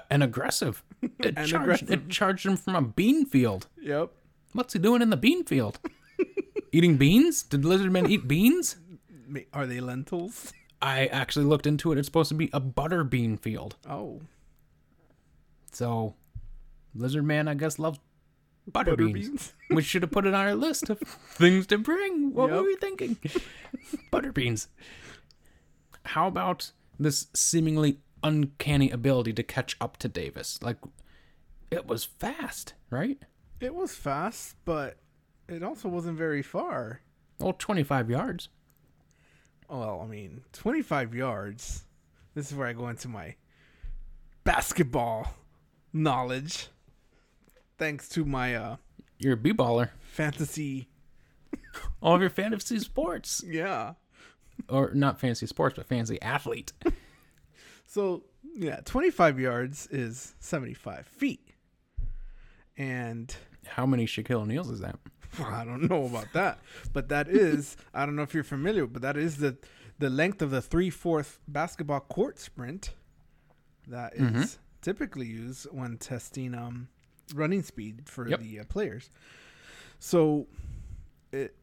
And aggressive. It, And charged, aggressive. it charged him from a bean field. Yep. What's he doing in the bean field? Eating beans? Did lizard men eat beans? Are they lentils? I actually looked into it. It's supposed to be a butter bean field. Oh, So, lizard man, I guess, loves butter, butter beans. beans. we should have put it on our list of things to bring. What were we thinking? butter beans. How about this seemingly uncanny ability to catch up to Davis? Like, it was fast, right? It was fast, but it also wasn't very far. Well, 25 yards. Well, I mean, 25 yards. This is where I go into my basketball knowledge. Thanks to my uh You're a b-baller. fantasy. All of your fantasy sports. Yeah. Or not fantasy sports, but fantasy athlete. So, yeah, 25 yards is 75 feet. And How many Shaquille O'Neals is that? I don't know about that, but that is I don't know if you're familiar, but that is the the length of the three fourth basketball court sprint that is Mhm. Typically use when testing um running speed for Yep. the uh, players. So, it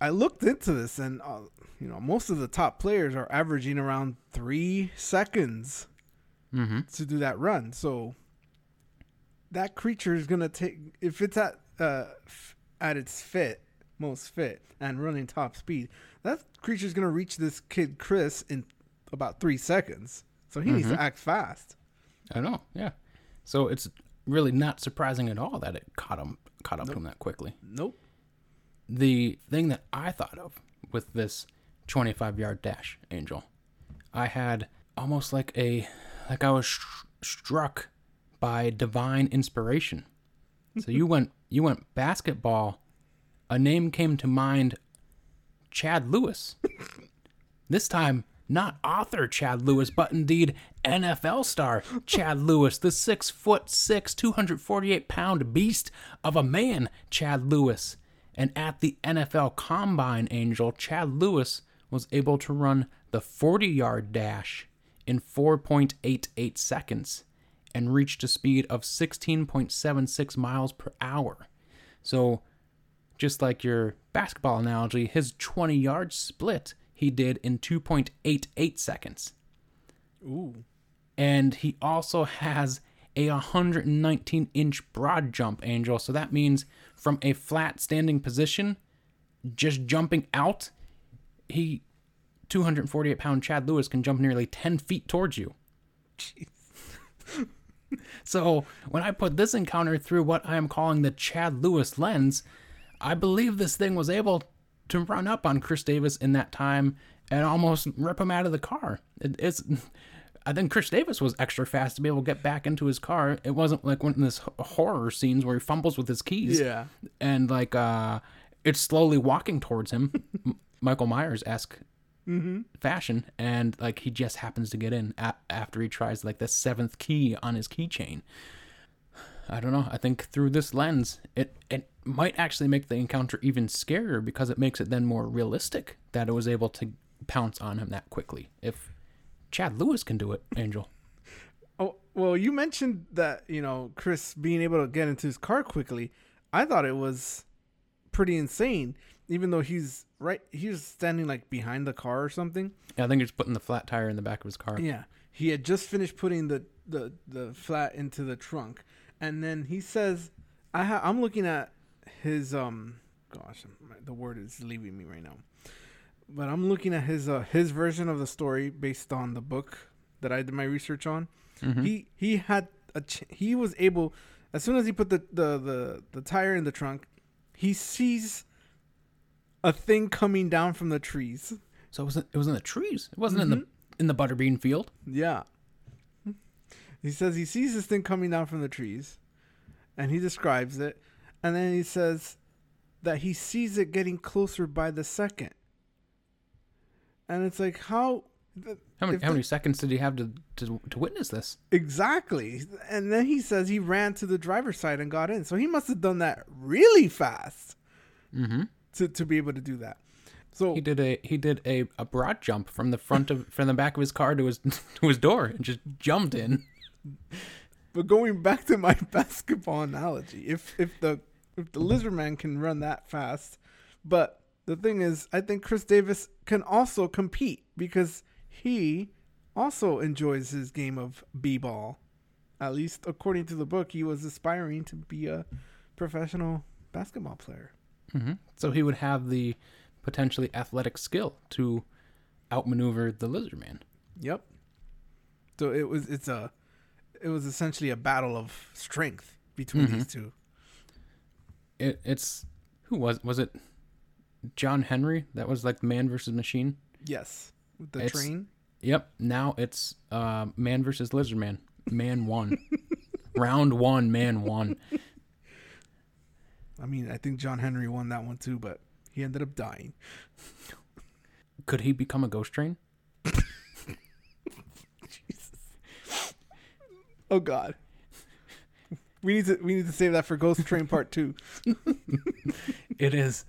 I looked into this, and uh, you know most of the top players are averaging around three seconds Mm-hmm. to do that run. So that creature is gonna take if it's at uh f- at its fit, most fit, and running top speed. That creature is gonna reach this kid Chris in about three seconds. So he needs Mhm. to act fast. I know. Yeah. So it's really not surprising at all that it caught him caught up to him that quickly. Nope. the thing that I thought of with this 25 yard dash, Angel, I had almost like a, like I was sh- struck by divine inspiration. So you went, you went basketball. A name came to mind, Chad Lewis. this time, not author Chad Lewis, but indeed NFL star Chad Lewis, the six foot six, 248 pound beast of a man, Chad Lewis. And at the NFL Combine Angel, Chad Lewis was able to run the 40 yard dash in 4.88 seconds and reached a speed of 16.76 miles per hour. So, just like your basketball analogy, his 20 yard split he did in 2.88 seconds. Ooh. And he also has a 119 inch broad jump, Angel. So that means from a flat standing position, just jumping out, he, 248 pound Chad Lewis, can jump nearly 10 feet towards you. Jeez. So when I put this encounter through what I am calling the Chad Lewis lens, I believe this thing was able to run up on Chris Davis in that time and almost rip him out of the car. It, it's, I think Chris Davis was extra fast to be able to get back into his car. It wasn't like one of this horror scenes where he fumbles with his keys Yeah. and like uh, it's slowly walking towards him, Michael Myers esque fashion, and like he just happens to get in a- after he tries like the seventh key on his keychain. I don't know. I think through this lens, it it might actually make the encounter even scarier because it makes it then more realistic that it was able to pounce on him that quickly. If Chad Lewis can do it, Angel. Oh well, you mentioned that you know Chris being able to get into his car quickly. I thought it was pretty insane, even though he's right. He was standing like behind the car or something. Yeah, I think he's putting the flat tire in the back of his car. Yeah, he had just finished putting the the the flat into the trunk, and then he says, "I ha- I'm looking at his um, gosh, the word is leaving me right now, but I'm looking at his uh his version of the story based on the book that I did my research on. Mhm. He he had a ch- he was able as soon as he put the the the the tire in the trunk, he sees a thing coming down from the trees. So it was it was in the trees. It wasn't in the in the butterbean field. Yeah. He says he sees this thing coming down from the trees and he describes it. And then he says that he sees it getting closer by the second. And it's like, how? How many how the- many seconds did he have to, to to witness this? Exactly. And then he says he ran to the driver's side and got in. So he must have done that really fast Mm-hmm. to, to be able to do that. So He did a he did a, a broad jump from the front of from the back of his car to his to his door and just jumped in. But going back to my basketball analogy, if if the if the lizard man can run that fast, but the thing is, I think Chris Davis can also compete because he also enjoys his game of b-ball. At least according to the book, he was aspiring to be a professional basketball player. hmm So he would have the potentially athletic skill to outmaneuver the lizard man. Yep. So it was it's a it was essentially a battle of strength between Mhm. these two. It it's who was was it John Henry that was like man versus machine. Yes, with the It's- train. Yep. Now it's uh, man versus lizard man. Man won. Round one, man won. I mean, I think John Henry won that one too, but he ended up dying. Could he become a ghost train? Jesus. Oh God. We need to we need to save that for Ghost Train Part Two. It is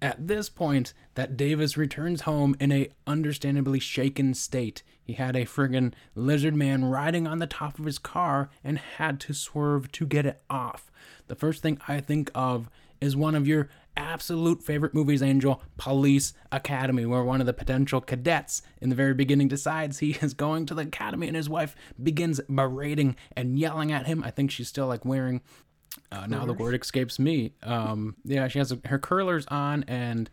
at this point that Davis returns home in a understandably shaken state. He had a friggin' lizard man riding on the top of his car and had to swerve to get it off. The first thing I think of is one of your absolute favorite movies, Angel, Police Academy, where one of the potential cadets in the very beginning decides he is going to the academy and his wife begins berating and yelling at him. I think she's still like wearing uh, now the word escapes me. Um, yeah, she has her curlers on, and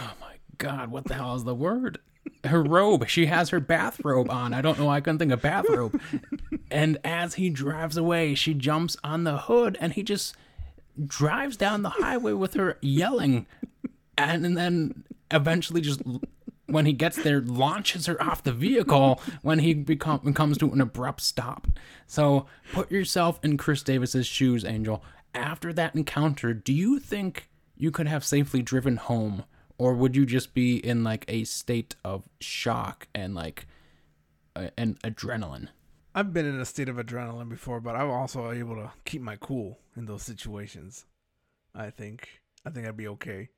oh my god, what the hell is the word? Her robe. She has her bathrobe on. I don't know. I couldn't think of bathrobe. and as he drives away, she jumps on the hood, and he just drives down the highway with her yelling, and, and then eventually just when he gets there, launches her off the vehicle when he become, comes to an abrupt stop. So put yourself in Chris Davis's shoes, Angel. After that encounter, do you think you could have safely driven home, or would you just be in like a state of shock and like uh, and adrenaline? I've been in a state of adrenaline before, but I'm also able to keep my cool in those situations. I think. I think I'd be okay.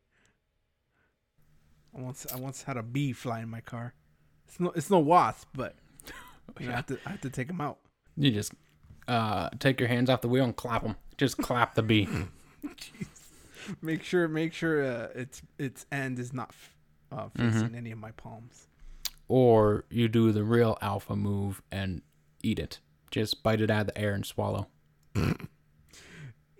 I once I once had a bee fly in my car. It's no it's no wasp, but you know, I have to I have to take him out. You just uh, take your hands off the wheel and clap them. Just clap the bee. Make sure make sure uh, its its end is not f- uh, facing any of my palms. or you do the real alpha move and eat it. Just bite it out of the air and swallow.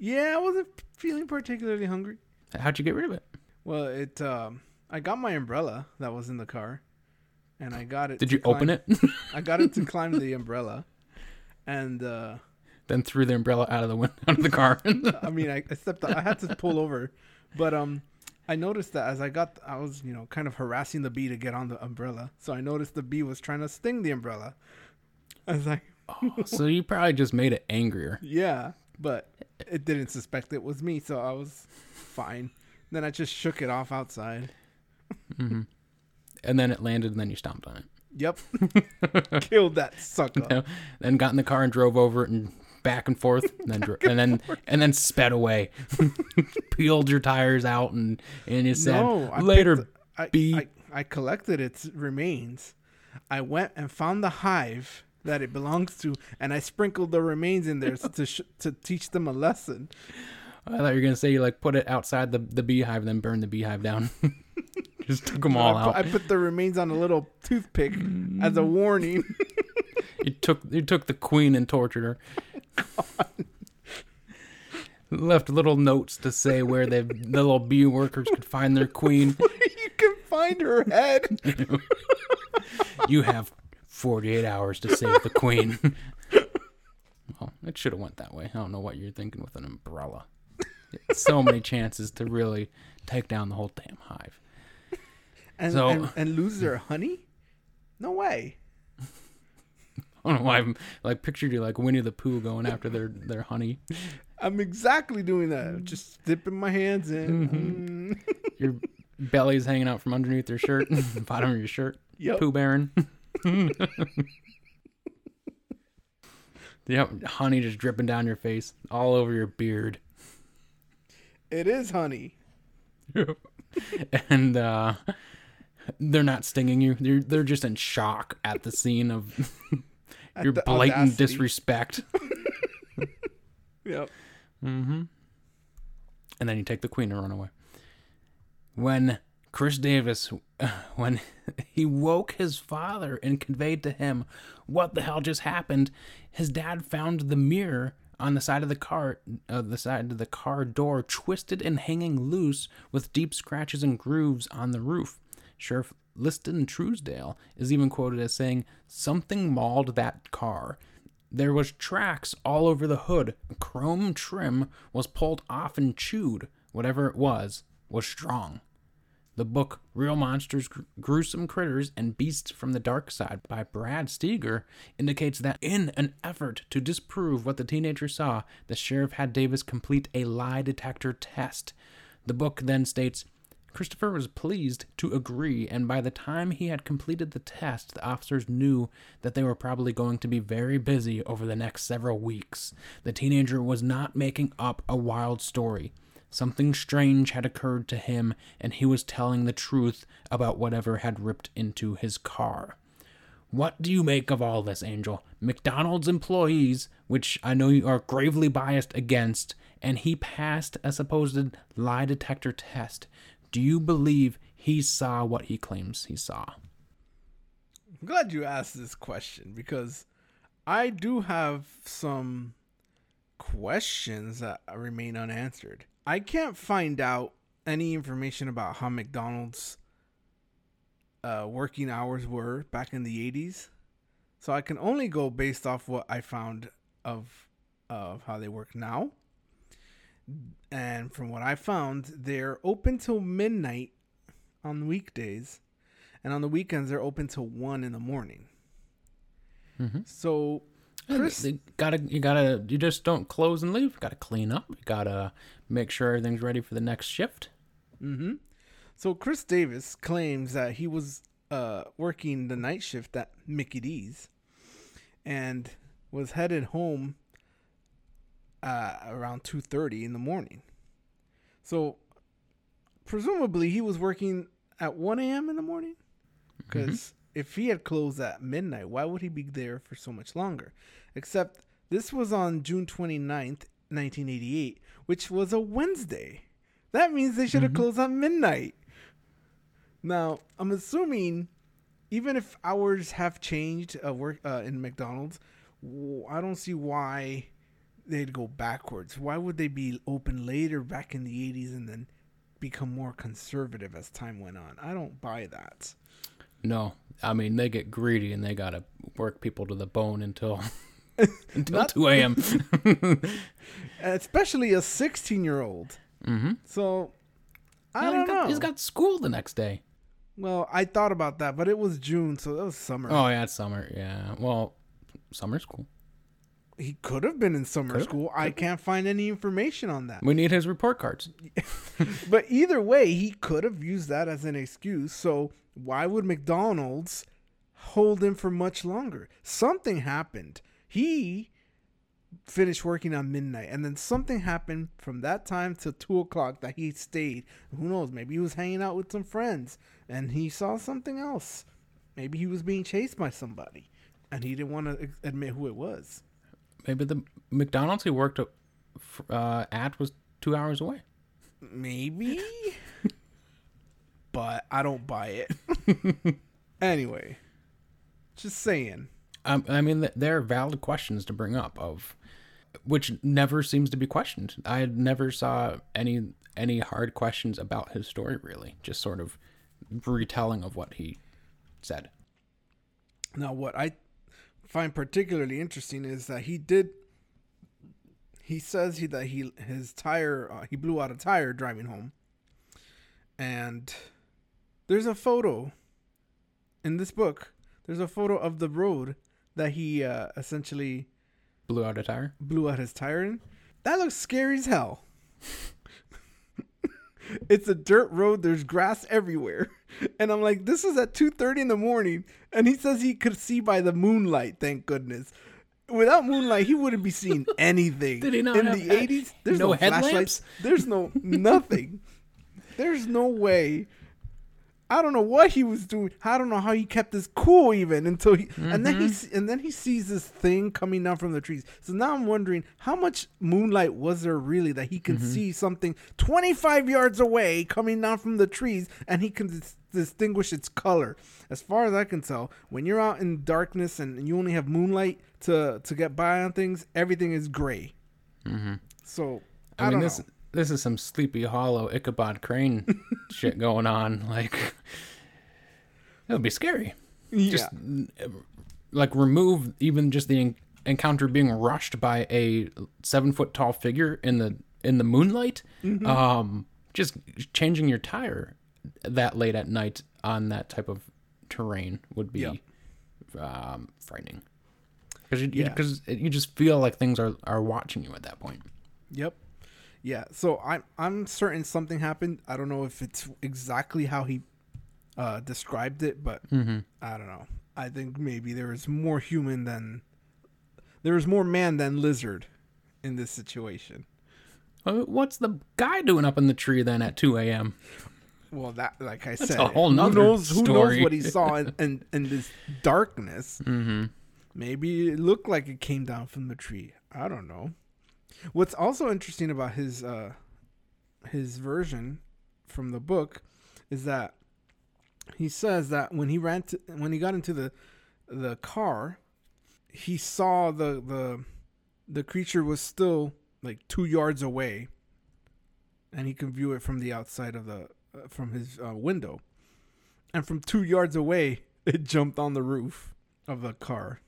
Yeah, I wasn't feeling particularly hungry. How'd you get rid of it? Well, it um I got my umbrella that was in the car, and I got it. Did you open it? I got it to climb the umbrella, and uh then threw the umbrella out of the window out of the car. I mean, I, I stepped. I had to pull over, but um, I noticed that as I got, I was you know kind of harassing the bee to get on the umbrella. So I noticed the bee was trying to sting the umbrella. I was like, oh, so you probably just made it angrier. yeah, but it didn't suspect it was me, so I was fine. Then I just shook it off outside. Mm-hmm. And then it landed, and then you stomped on it. Yep, killed that sucker. know, then got in the car and drove over it and back and forth, and then dro- and then and then sped away, peeled your tires out, and and you said No, I later, picked- I. I, I collected its remains. I went and found the hive that it belongs to, and I sprinkled the remains in there to sh- to teach them a lesson. Oh, I thought you were gonna say you like put it outside the the beehive and then burn the beehive down. Just took them all I, put, out. I put the remains on a little toothpick mm. as a warning. You took you took the queen and tortured her. Left little notes to say where the the little bee workers could find their queen. you can find her head. You have forty eight hours to save the queen. well, it should have went that way. I don't know what you're thinking with an umbrella. So many chances to really take down the whole damn hive. And, So- and, and lose their honey? No way. I don't know why I'm like pictured you like Winnie the Pooh going after their their honey. I'm exactly doing that. Just dipping my hands in. Mm. Your belly's hanging out from underneath your shirt, bottom of your shirt. Yep. Pooh Baron. yep, honey just dripping down your face, all over your beard. It is honey. and uh, they're not stinging you. They're they're just in shock at the scene of your blatant audacity. disrespect. Yep. Mm-hmm. And then you take the queen and run away. When Chris Davis, when he woke his father and conveyed to him what the hell just happened, his dad found the mirror on the side of the car, uh, the side of the car door, twisted and hanging loose with deep scratches and grooves on the roof. Sheriff Liston Truesdale is even quoted as saying, "Something mauled that car." There was tracks all over the hood. Chrome trim was pulled off and chewed. Whatever it was, was strong. The book Real Monsters, Gr- Gruesome Critters, and Beasts from the Dark Side by Brad Steiger indicates that in an effort to disprove what the teenager saw, the sheriff had Davis complete a lie detector test. The book then states Christopher was pleased to agree, and by the time he had completed the test, the officers knew that they were probably going to be very busy over the next several weeks. The teenager was not making up a wild story. Something strange had occurred to him, and he was telling the truth about whatever had ripped into his car. What do you make of all this, Angel? McDonald's employees, which I know you are gravely biased against, and he passed a supposed lie detector test. Do you believe he saw what he claims he saw? I'm glad you asked this question because I do have some questions that remain unanswered. I can't find out any information about how McDonald's uh, working hours were back in the 80s. So I can only go based off what I found of of how they work now. And from what I found, they're open till midnight on weekdays, and on the weekends they're open till one in the morning. Mm-hmm. So, Chris, you gotta, you gotta, you just don't close and leave. You gotta clean up. You gotta make sure everything's ready for the next shift. Mm-hmm. So Chris Davis claims that he was uh, working the night shift at Mickey D's, and was headed home uh, around two thirty in the morning. So, presumably, he was working at one a.m. in the morning, because mm-hmm. If he had closed at midnight, why would he be there for so much longer? Except this was on June 29th, 1988, which was a Wednesday. That means they should have mm-hmm. closed at midnight. Now, I'm assuming even if hours have changed uh, work uh, in McDonald's, I don't see why they'd go backwards. Why would they be open later back in the 80s and then become more conservative as time went on? I don't buy that. No. I mean, they get greedy and they got to work people to the bone until until Not, 2 a.m. Especially a 16 year old. Mm-hmm. So, I no, don't he's got, know. He's got school the next day. Well, I thought about that, but it was June, so that was summer. Oh, yeah, it's summer. Yeah. Well, summer school. He could have been in summer Could've? school. I can't find any information on that. We need his report cards. but either way, he could have used that as an excuse. So why would McDonald's hold him for much longer? Something happened. He finished working on midnight, and then something happened from that time to two o'clock that he stayed. Who knows? Maybe he was hanging out with some friends and he saw something else. Maybe he was being chased by somebody, and he didn't want to admit who it was. Maybe the McDonald's he worked uh, at was two hours away. Maybe, but I don't buy it. anyway, just saying. Um, I mean, there are valid questions to bring up of which never seems to be questioned. I never saw any any hard questions about his story really. Just sort of retelling of what he said. Now, what I find particularly interesting is that he did. He says he that he his tire uh, he blew out a tire driving home, and there's a photo in this book. There's a photo of the road that he uh, essentially blew out a tire. Blew out his tire in. That looks scary as hell. it's a dirt road. There's grass everywhere, and I'm like, this is at two thirty in the morning, and he says he could see by the moonlight. Thank goodness. Without moonlight, he wouldn't be seeing anything. Did he not in have the eighties? There's no, no flashlights. There's no nothing. There's no way I don't know what he was doing. I don't know how he kept his cool even until he mm-hmm. and then he mm-hmm. and then he sees this thing coming down from the trees. So now I'm wondering how much moonlight was there really that he can mm-hmm. see something 25 yards away coming down from the trees and he can distinguish its color. As far as I can tell, when you're out in darkness and you only have moonlight to to get by on things, everything is gray. Mm-hmm. So I, I mean, this know this is some Sleepy Hollow Ichabod Crane shit going on. Like, it would be scary. Yeah. Just like remove even just the encounter being rushed by a seven foot tall figure in the in the moonlight. Mm-hmm. Um, just changing your tire that late at night on that type of terrain would be yep. um, frightening because you, because yeah. you, you just feel like things are are watching you at that point. Yep. Yeah, so I'm I'm certain something happened. I don't know if it's exactly how he uh, described it, but Mm-hmm. I don't know. I think maybe there is more human than there is more man than lizard in this situation. Uh, What's the guy doing up in the tree then at 2 a.m.? Well, that like I That's said, who knows who knows what he saw in, in, in this darkness. Mm-hmm. Maybe it looked like it came down from the tree. I don't know. What's also interesting about his uh his version from the book is that he says that when he ran to, when he got into the the car, he saw the the the creature was still like 2 yards away and he can view it from the outside of the from his uh, window. And from 2 yards away, it jumped on the roof of the car.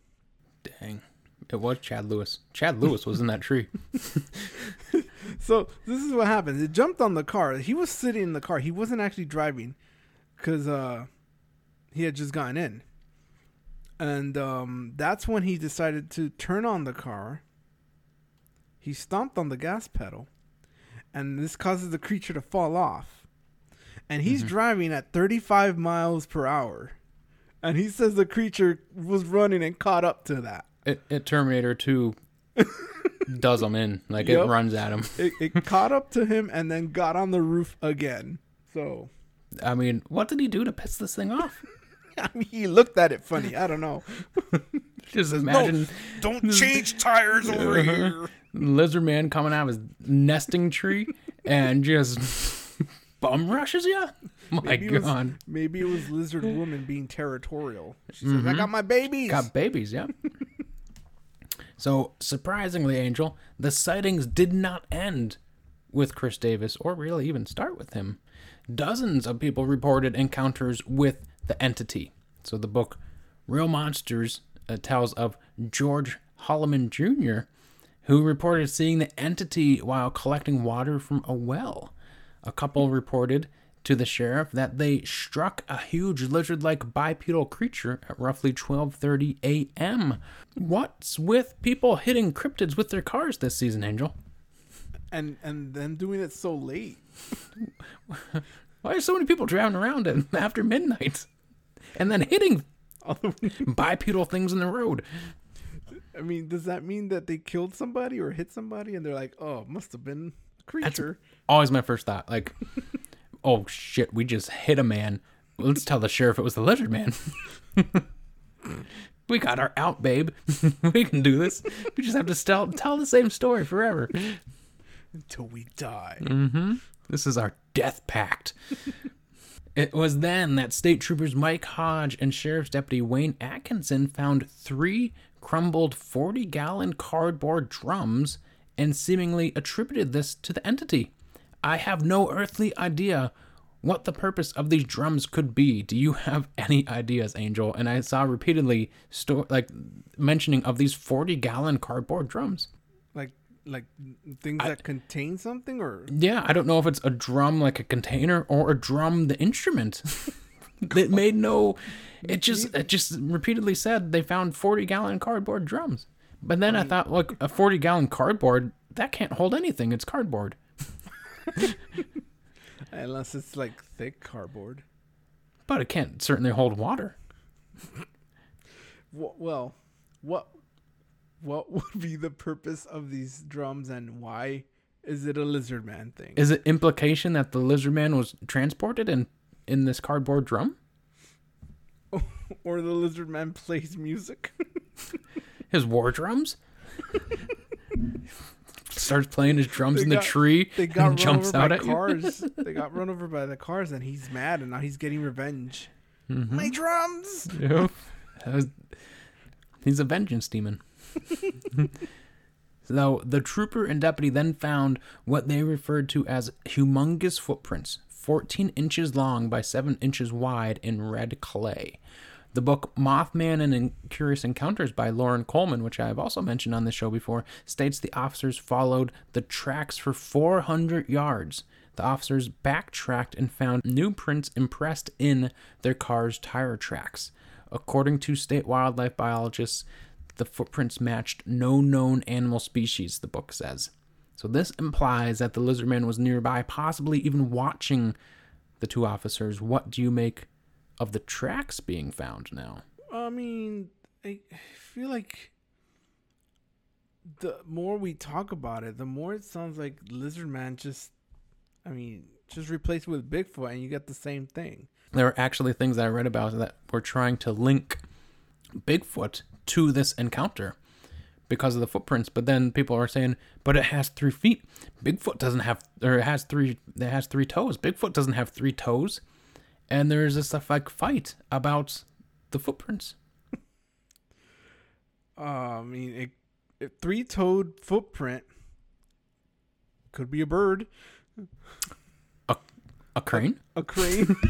Dang. It was Chad Lewis. Chad Lewis was in that tree. So this is what happens. It jumped on the car. He was sitting in the car. He wasn't actually driving because uh, he had just gotten in. And um, that's when he decided to turn on the car. He stomped on the gas pedal, and this causes the creature to fall off. And he's mm-hmm. driving at 35 miles per hour. And he says the creature was running and caught up to that. It, it Terminator 2 does him in. Like, Yep. it runs at him. It, it caught up to him and then got on the roof again. So I mean, what did he do to piss this thing off? I mean, he looked at it funny. I don't know. Just imagine No, Don't change tires over here. lizard man coming out of his nesting tree and just bum rushes you. My Maybe it, was, God, maybe it was lizard woman being territorial. She says, "I got my babies." got babies, yeah. so surprisingly, Angel, the sightings did not end with Chris Davis, or really even start with him. Dozens of people reported encounters with the entity. So the book Real Monsters uh, tells of George Holloman Jr., who reported seeing the entity while collecting water from a well. A couple reported to the sheriff that they struck a huge lizard-like bipedal creature at roughly 12:30 a.m. What's with people hitting cryptids with their cars this season, Angel? and and then doing it so late. Why are so many people driving around in- after midnight and then hitting bipedal things in the road? I mean, does that mean that they killed somebody or hit somebody, and they're like, "Oh, must have been creature." Always my first thought. Like, oh shit, we just hit a man. Let's tell the sheriff it was the lizard man. we got our out, babe. we can do this. We just have to tell tell the same story forever. Until we die. Mm-hmm. This is our death pact. it was then that State Troopers Mike Hodge and Sheriff's Deputy Wayne Atkinson found three crumbled 40 gallon cardboard drums and seemingly attributed this to the entity. I have no earthly idea what the purpose of these drums could be. Do you have any ideas, Angel? And I saw repeatedly sto- like mentioning of these 40 gallon cardboard drums. Like, like things that contain something, or Yeah, I don't know if it's a drum like a container or a drum the instrument. it made no it just it just repeatedly said they found 40 gallon cardboard drums. But then I thought like a 40 gallon cardboard that can't hold anything. It's cardboard. unless it's like thick cardboard. But it can't certainly hold water. Well, what what would be the purpose of these drums, and why is it a lizard man thing? Is it implication that the lizard man was transported in in this cardboard drum? or the lizard man plays music? His war drums? Starts playing his drums They in the got- tree They got and run jumps over out by at you. cars. they got run over by the cars, and he's mad, and now he's getting revenge. Mm-hmm. My drums! Yep. That was- he's a vengeance demon. so the trooper and deputy then found what they referred to as humongous footprints, 14 inches long by 7 inches wide in red clay. The book Mothman and Curious Encounters by Loren Coleman, which I have also mentioned on this show before, states the officers followed the tracks for 400 yards. The officers backtracked and found new prints impressed in their car's tire tracks. According to state wildlife biologists, the footprints matched no known animal species, the book says. So this implies that the lizard man was nearby, possibly even watching the two officers. What do you make of the tracks being found now? I mean, I feel like the more we talk about it, the more it sounds like Lizard Man just, I mean, just replaced with Bigfoot, and you get the same thing. There are actually things that I read about that were trying to link Bigfoot to this encounter because of the footprints. But then people are saying, but it has three feet. Bigfoot doesn't have, or it has three. It has three toes. Bigfoot doesn't have three toes. And there's this like fight about the footprints. Uh, I mean, it, a three-toed footprint could be a bird, A a crane, a crane.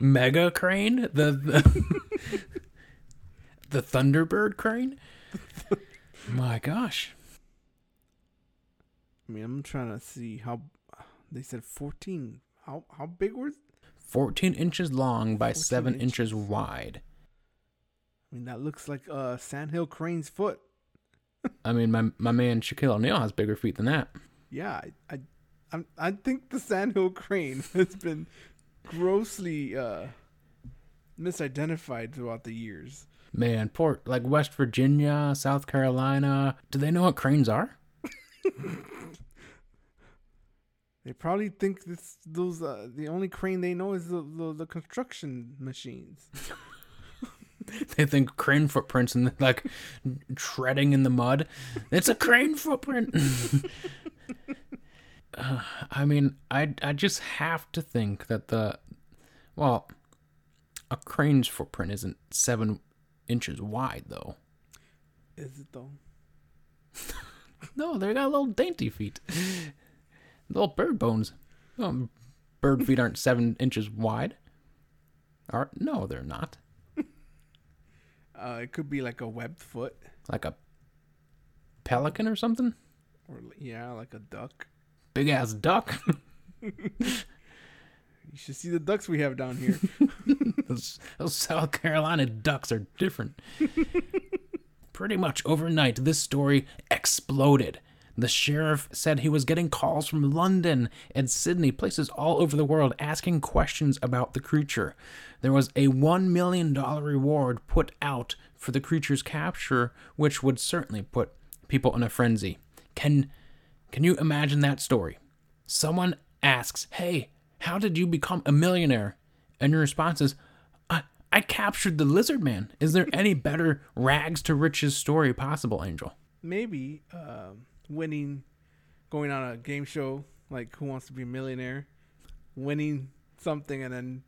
mega crane, the the, the Thunderbird crane. My gosh, I mean, I'm trying to see how they said 14. How how big was? fourteen inches long by seven inches. inches wide. I mean, that looks like uh Sandhill Crane's foot. I mean, my my man Shaquille O'Neal has bigger feet than that. Yeah, I I, I'm, I think the Sandhill Crane has been grossly uh misidentified throughout the years. Man, poor like West Virginia, South Carolina. Do they know what cranes are? They probably think this those uh, the only crane they know is the the, the construction machines. They think crane footprints and like treading in the mud. It's a crane footprint. Uh, I mean, I I just have to think that the well, a crane's footprint isn't seven inches wide though. Is it though? No, they got little dainty feet, little bird bones. Um, bird feet aren't seven inches wide. Are no, they're not. Uh, it could be like a webbed foot, Like a pelican or something. or yeah, like a duck. Big ass duck. You should see the ducks we have down here. those, those South Carolina ducks are different. Pretty much overnight, this story exploded. The sheriff said he was getting calls from London and Sydney, places all over the world, asking questions about the creature. There was a $1 million reward put out for the creature's capture, which would certainly put people in a frenzy. Can, can you imagine that story? Someone asks, Hey, how did you become a millionaire? And your response is, I, I captured the lizard man. Is there any better rags to riches story possible, Angel? Maybe um, winning, going on a game show like Who Wants to Be a Millionaire, winning something, and then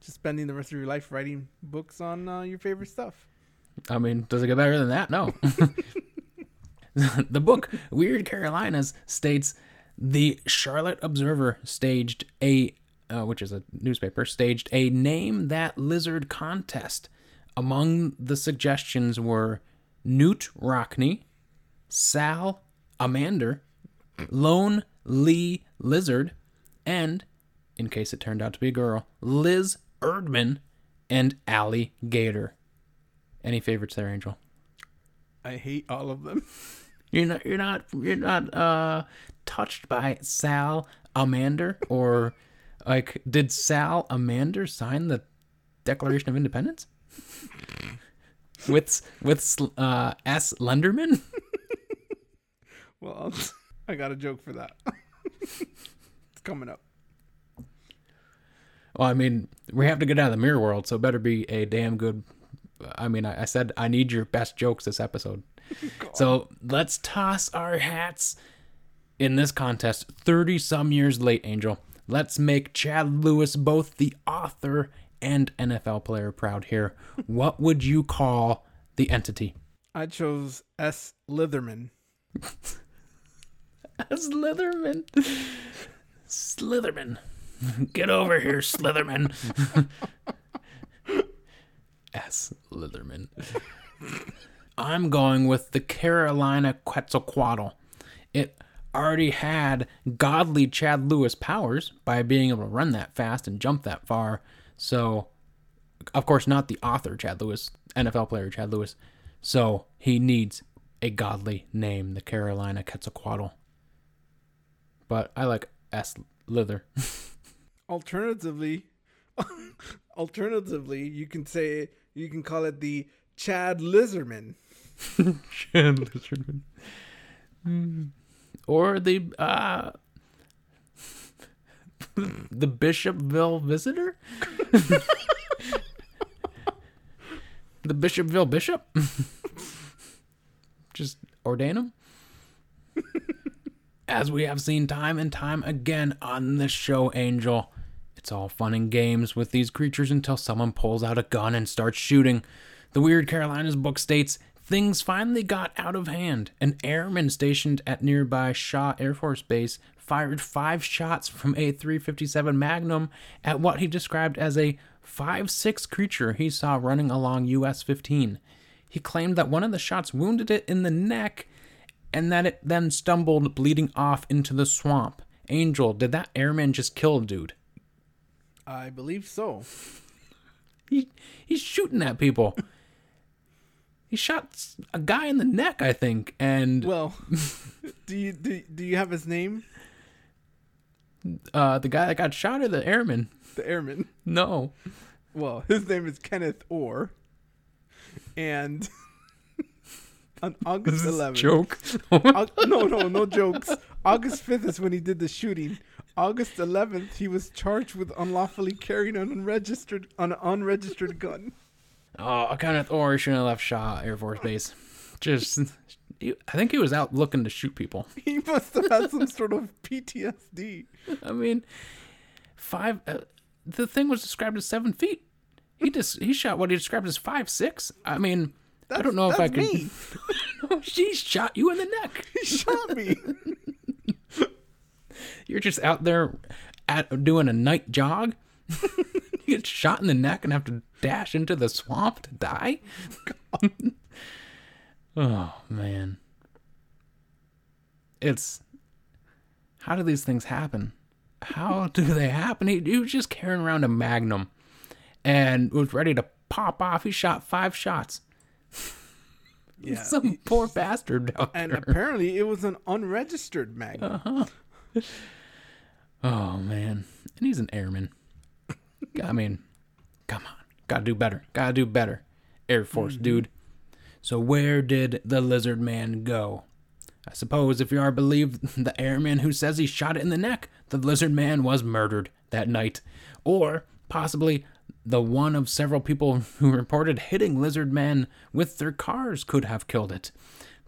just spending the rest of your life writing books on uh, your favorite stuff. I mean, does it get better than that? No. the book Weird Carolinas states the Charlotte Observer staged a, uh, which is a newspaper, staged a name that lizard contest. Among the suggestions were Newt Rockney, Sal Amander, Lone Lee Lizard, and, in case it turned out to be a girl, Liz Erdman and Allie Gator. Any favorites there, Angel? I hate all of them. You're not you're not you're not uh touched by Sal Amander or like did Sal Amander sign the Declaration of Independence? with with uh S Lenderman? Well, I'll- I got a joke for that. it's coming up. Well, I mean, we have to get out of the mirror world, so better be a damn good. I mean, I, I said I need your best jokes this episode. so let's toss our hats in this contest 30 some years late, Angel. Let's make Chad Lewis both the author and NFL player proud here. What would you call the entity? I chose S. Litherman. Slitherman. Slitherman. Get over here, Slitherman. S. Slitherman. I'm going with the Carolina Quetzalcoatl. It already had godly Chad Lewis powers by being able to run that fast and jump that far. So, of course, not the author, Chad Lewis, NFL player Chad Lewis. So, he needs a godly name, the Carolina Quetzalcoatl. But I like S. Lither. Alternatively, alternatively, you can say you can call it the Chad Lizardman. Chad Lizardman. Hmm. Or the uh the Bishopville visitor? the Bishopville bishop? Just ordain him? As we have seen time and time again on this show, Angel, it's all fun and games with these creatures until someone pulls out a gun and starts shooting. The Weird Carolinas book states things finally got out of hand. An airman stationed at nearby Shaw Air Force Base fired five shots from a 357 Magnum at what he described as a 5'6 creature he saw running along US 15. He claimed that one of the shots wounded it in the neck and that it then stumbled bleeding off into the swamp. Angel, did that airman just kill a dude? I believe so. He he's shooting at people. he shot a guy in the neck, I think, and Well, do you do, do you have his name? uh, the guy that got shot or the airman? The airman. No. Well, his name is Kenneth Orr. And on August 11th. Joke. Au- no, no, no jokes. August 5th is when he did the shooting. August 11th, he was charged with unlawfully carrying an unregistered an unregistered gun. oh, Kenneth Orr he shouldn't have left Shaw Air Force Base. Just, he- I think he was out looking to shoot people. He must have had some sort of PTSD. I mean, five. Uh, the thing was described as seven feet. He just he shot what he described as five six. I mean, I don't know if I That's could. me. she shot you in the neck. He shot me. You're just out there at doing a night jog. you get shot in the neck and have to dash into the swamp to die. oh man, it's how do these things happen? How do they happen? He, he was just carrying around a magnum and was ready to pop off. He shot five shots. Yeah. Some poor bastard out And there. apparently it was an unregistered magnet. Uh-huh. Oh man, and he's an airman. I mean, come on, gotta do better. Gotta do better, Air Force mm-hmm. dude. So where did the lizard man go? I suppose if you are believed the airman who says he shot it in the neck, the lizard man was murdered that night, or possibly the one of several people who reported hitting lizard man with their cars could have killed it.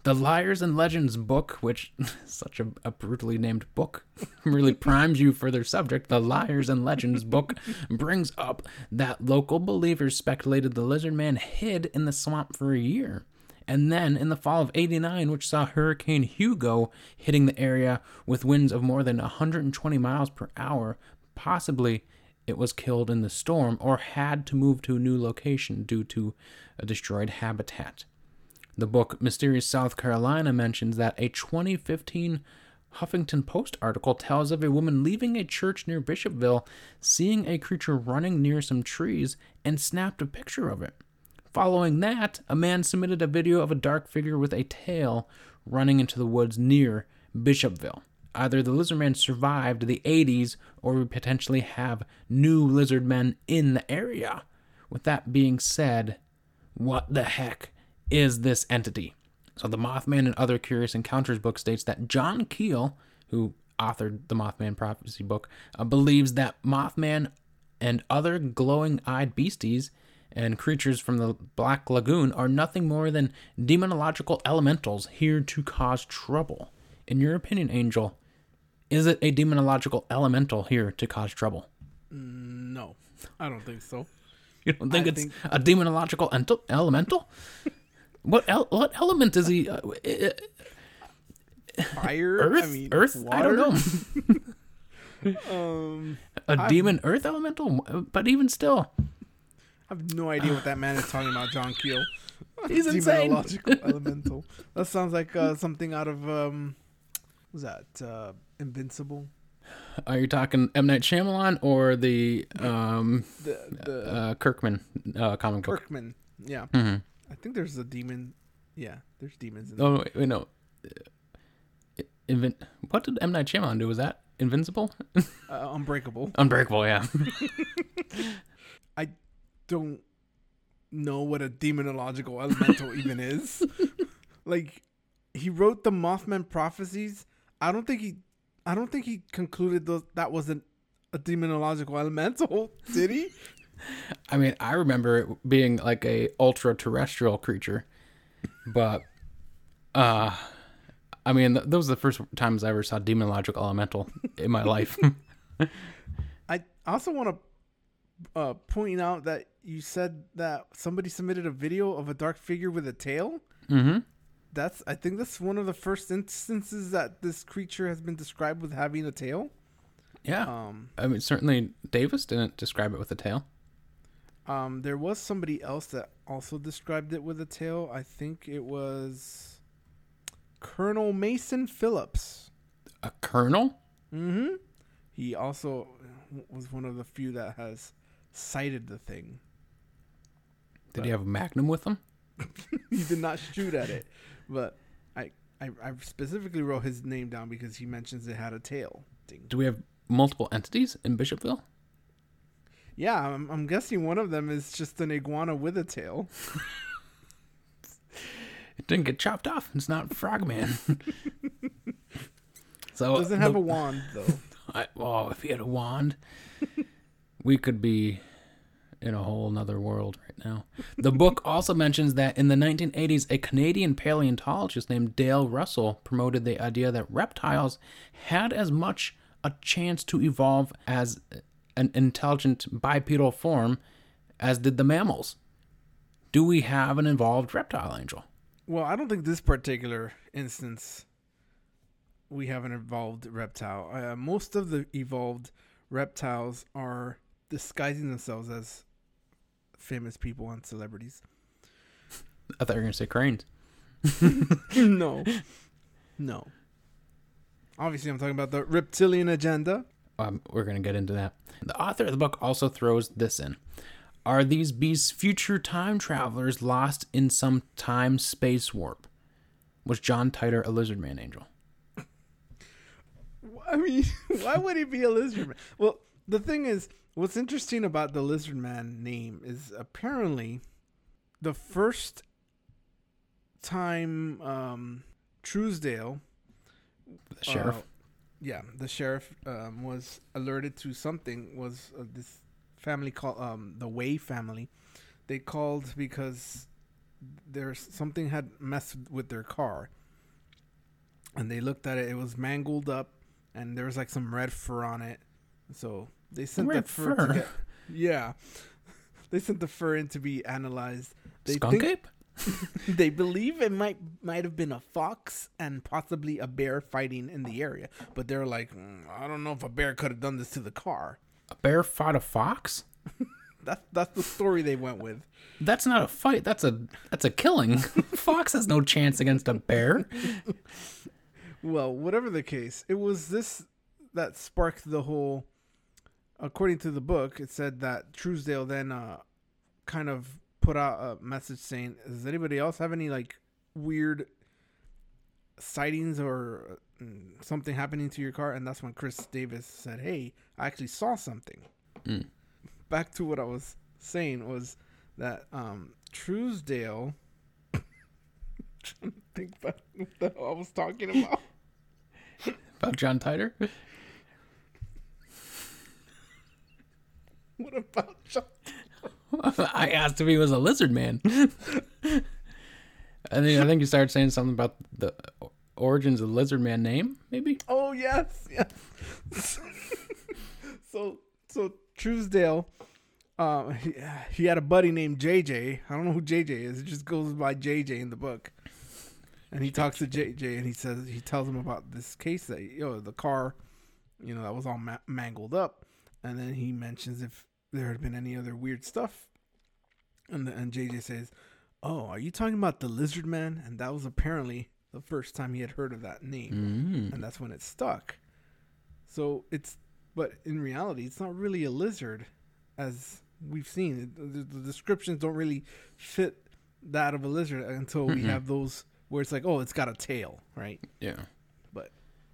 The Liars and Legends book, which such a, a brutally named book, really primes you for their subject. The Liars and Legends book brings up that local believers speculated the lizard man hid in the swamp for a year. And then in the fall of 89, which saw Hurricane Hugo hitting the area with winds of more than 120 miles per hour, possibly it was killed in the storm or had to move to a new location due to a destroyed habitat. The book Mysterious South Carolina mentions that a 2015 Huffington Post article tells of a woman leaving a church near Bishopville, seeing a creature running near some trees, and snapped a picture of it. Following that, a man submitted a video of a dark figure with a tail running into the woods near Bishopville. Either the lizard man survived the 80s or we potentially have new lizard men in the area. With that being said, what the heck is this entity? So, the Mothman and Other Curious Encounters book states that John Keel, who authored the Mothman Prophecy book, uh, believes that Mothman and other glowing eyed beasties and creatures from the Black Lagoon are nothing more than demonological elementals here to cause trouble. In your opinion, Angel, is it a demonological elemental here to cause trouble? No, I don't think so. You don't think I it's think- a demonological ent- elemental? what el- what element is he? Uh, uh, Fire? Earth? I mean, Earth? I don't water? know. Um, A demon Earth elemental? But even still, I have no idea what that man is talking about, John Keel. he's insane. Demonological elemental. That sounds like uh, something out of um, was that uh, Invincible? Are you talking M Night Shyamalan or the um, The the uh, Kirkman uh, comic book? Kirkman. Yeah, Mhm. I think there's a demon Yeah, there's demons. In Oh wait, wait no. Invin- what did M Night Shyamalan do? Was that Invincible? uh, Unbreakable. Unbreakable, yeah. I don't know what a demonological elemental even is. Like he wrote the Mothman prophecies. I don't think he I don't think he concluded those that wasn't a demonological elemental, did he? I mean, I remember it being like a ultra terrestrial creature, but uh, I mean, th- those are the first times I ever saw demonological elemental in my life. I also want to uh, point out that you said that somebody submitted a video of a dark figure with a tail. mm-hmm. That's I think that's one of the first instances that this creature has been described with having a tail. Yeah, Um, I mean, certainly Davis didn't describe it with a tail. um, there was somebody else that also described it with a tail. I think it was Colonel Mason Phillips. A colonel? Mm-hmm. He also was one of the few that has sighted the thing. Did he have a magnum with him? he did not shoot at it, but I, I I specifically wrote his name down because he mentions it had a tail. Ding. Do we have multiple entities in Bishopville? Yeah, I'm, I'm guessing one of them is just an iguana with a tail. It didn't get chopped off. It's not Frogman. so Doesn't have the- a wand though. I, oh, if he had a wand, we could be in a whole nother world now. The book also mentions that in the 1980s, a Canadian paleontologist named Dale Russell promoted the idea that reptiles had as much a chance to evolve as an intelligent bipedal form as did the mammals. Do we have an evolved reptile angel? Well, I don't think this particular instance we have an evolved reptile. Uh, most of the evolved reptiles are disguising themselves as famous people and celebrities. I thought you were going to say cranes. no. No. Obviously, I'm talking about the reptilian agenda. Um, we're going to get into that. The author of the book also throws this in. Are these beasts future time travelers lost in some time space warp? Was John Titor a lizard man angel? I mean, why would he be a lizard man? Well, the thing is, what's interesting about the lizard man name is apparently the first time um, Truesdale, The sheriff? uh, yeah, the sheriff um, was alerted to something. Was uh, this family called um, the Way family? They called because there's something had messed with their car, and they looked at it. It was mangled up, and there was like some red fur on it. So they sent Red the fur. fur? To get, yeah, they sent the fur in to be analyzed. They Skunk think- ape? they believe it might might have been a fox and possibly a bear fighting in the area, but they're like, "Mm, I don't know if a bear could have done this to the car. A bear fought a fox? That's that's the story they went with. That's not a fight. That's a that's a killing. fox has no chance against a bear. Well, whatever the case, it was this that sparked the whole. According to the book, it said that Truesdale then uh, kind of put out a message saying, "Does anybody else have any like weird sightings or mm, something happening to your car?" And that's when Chris Davis said, "Hey, I actually saw something." Mm. Back to what I was saying was that um, Truesdale. trying to think about what the hell I was talking about. About John Titor? What about John? I asked if he was a lizard man. I think I think you started saying something about the origins of the lizard man name, maybe? Oh yes, yes. so so Truesdale, uh, he, he had a buddy named JJ. I don't know who JJ is. It just goes by JJ in the book. And he talks to JJ and he says he tells him about this case that you know the car, you know that was all ma- mangled up, and then he mentions if there had been any other weird stuff, and the, and JJ says, "Oh, are you talking about the Lizard Man?" And that was apparently the first time he had heard of that name Mm. and that's when it stuck. So it's, but in reality, it's not really a lizard, as we've seen. The, the descriptions don't really fit that of a lizard until we Mhm. have those where it's like, oh, it's got a tail, right? Yeah. But-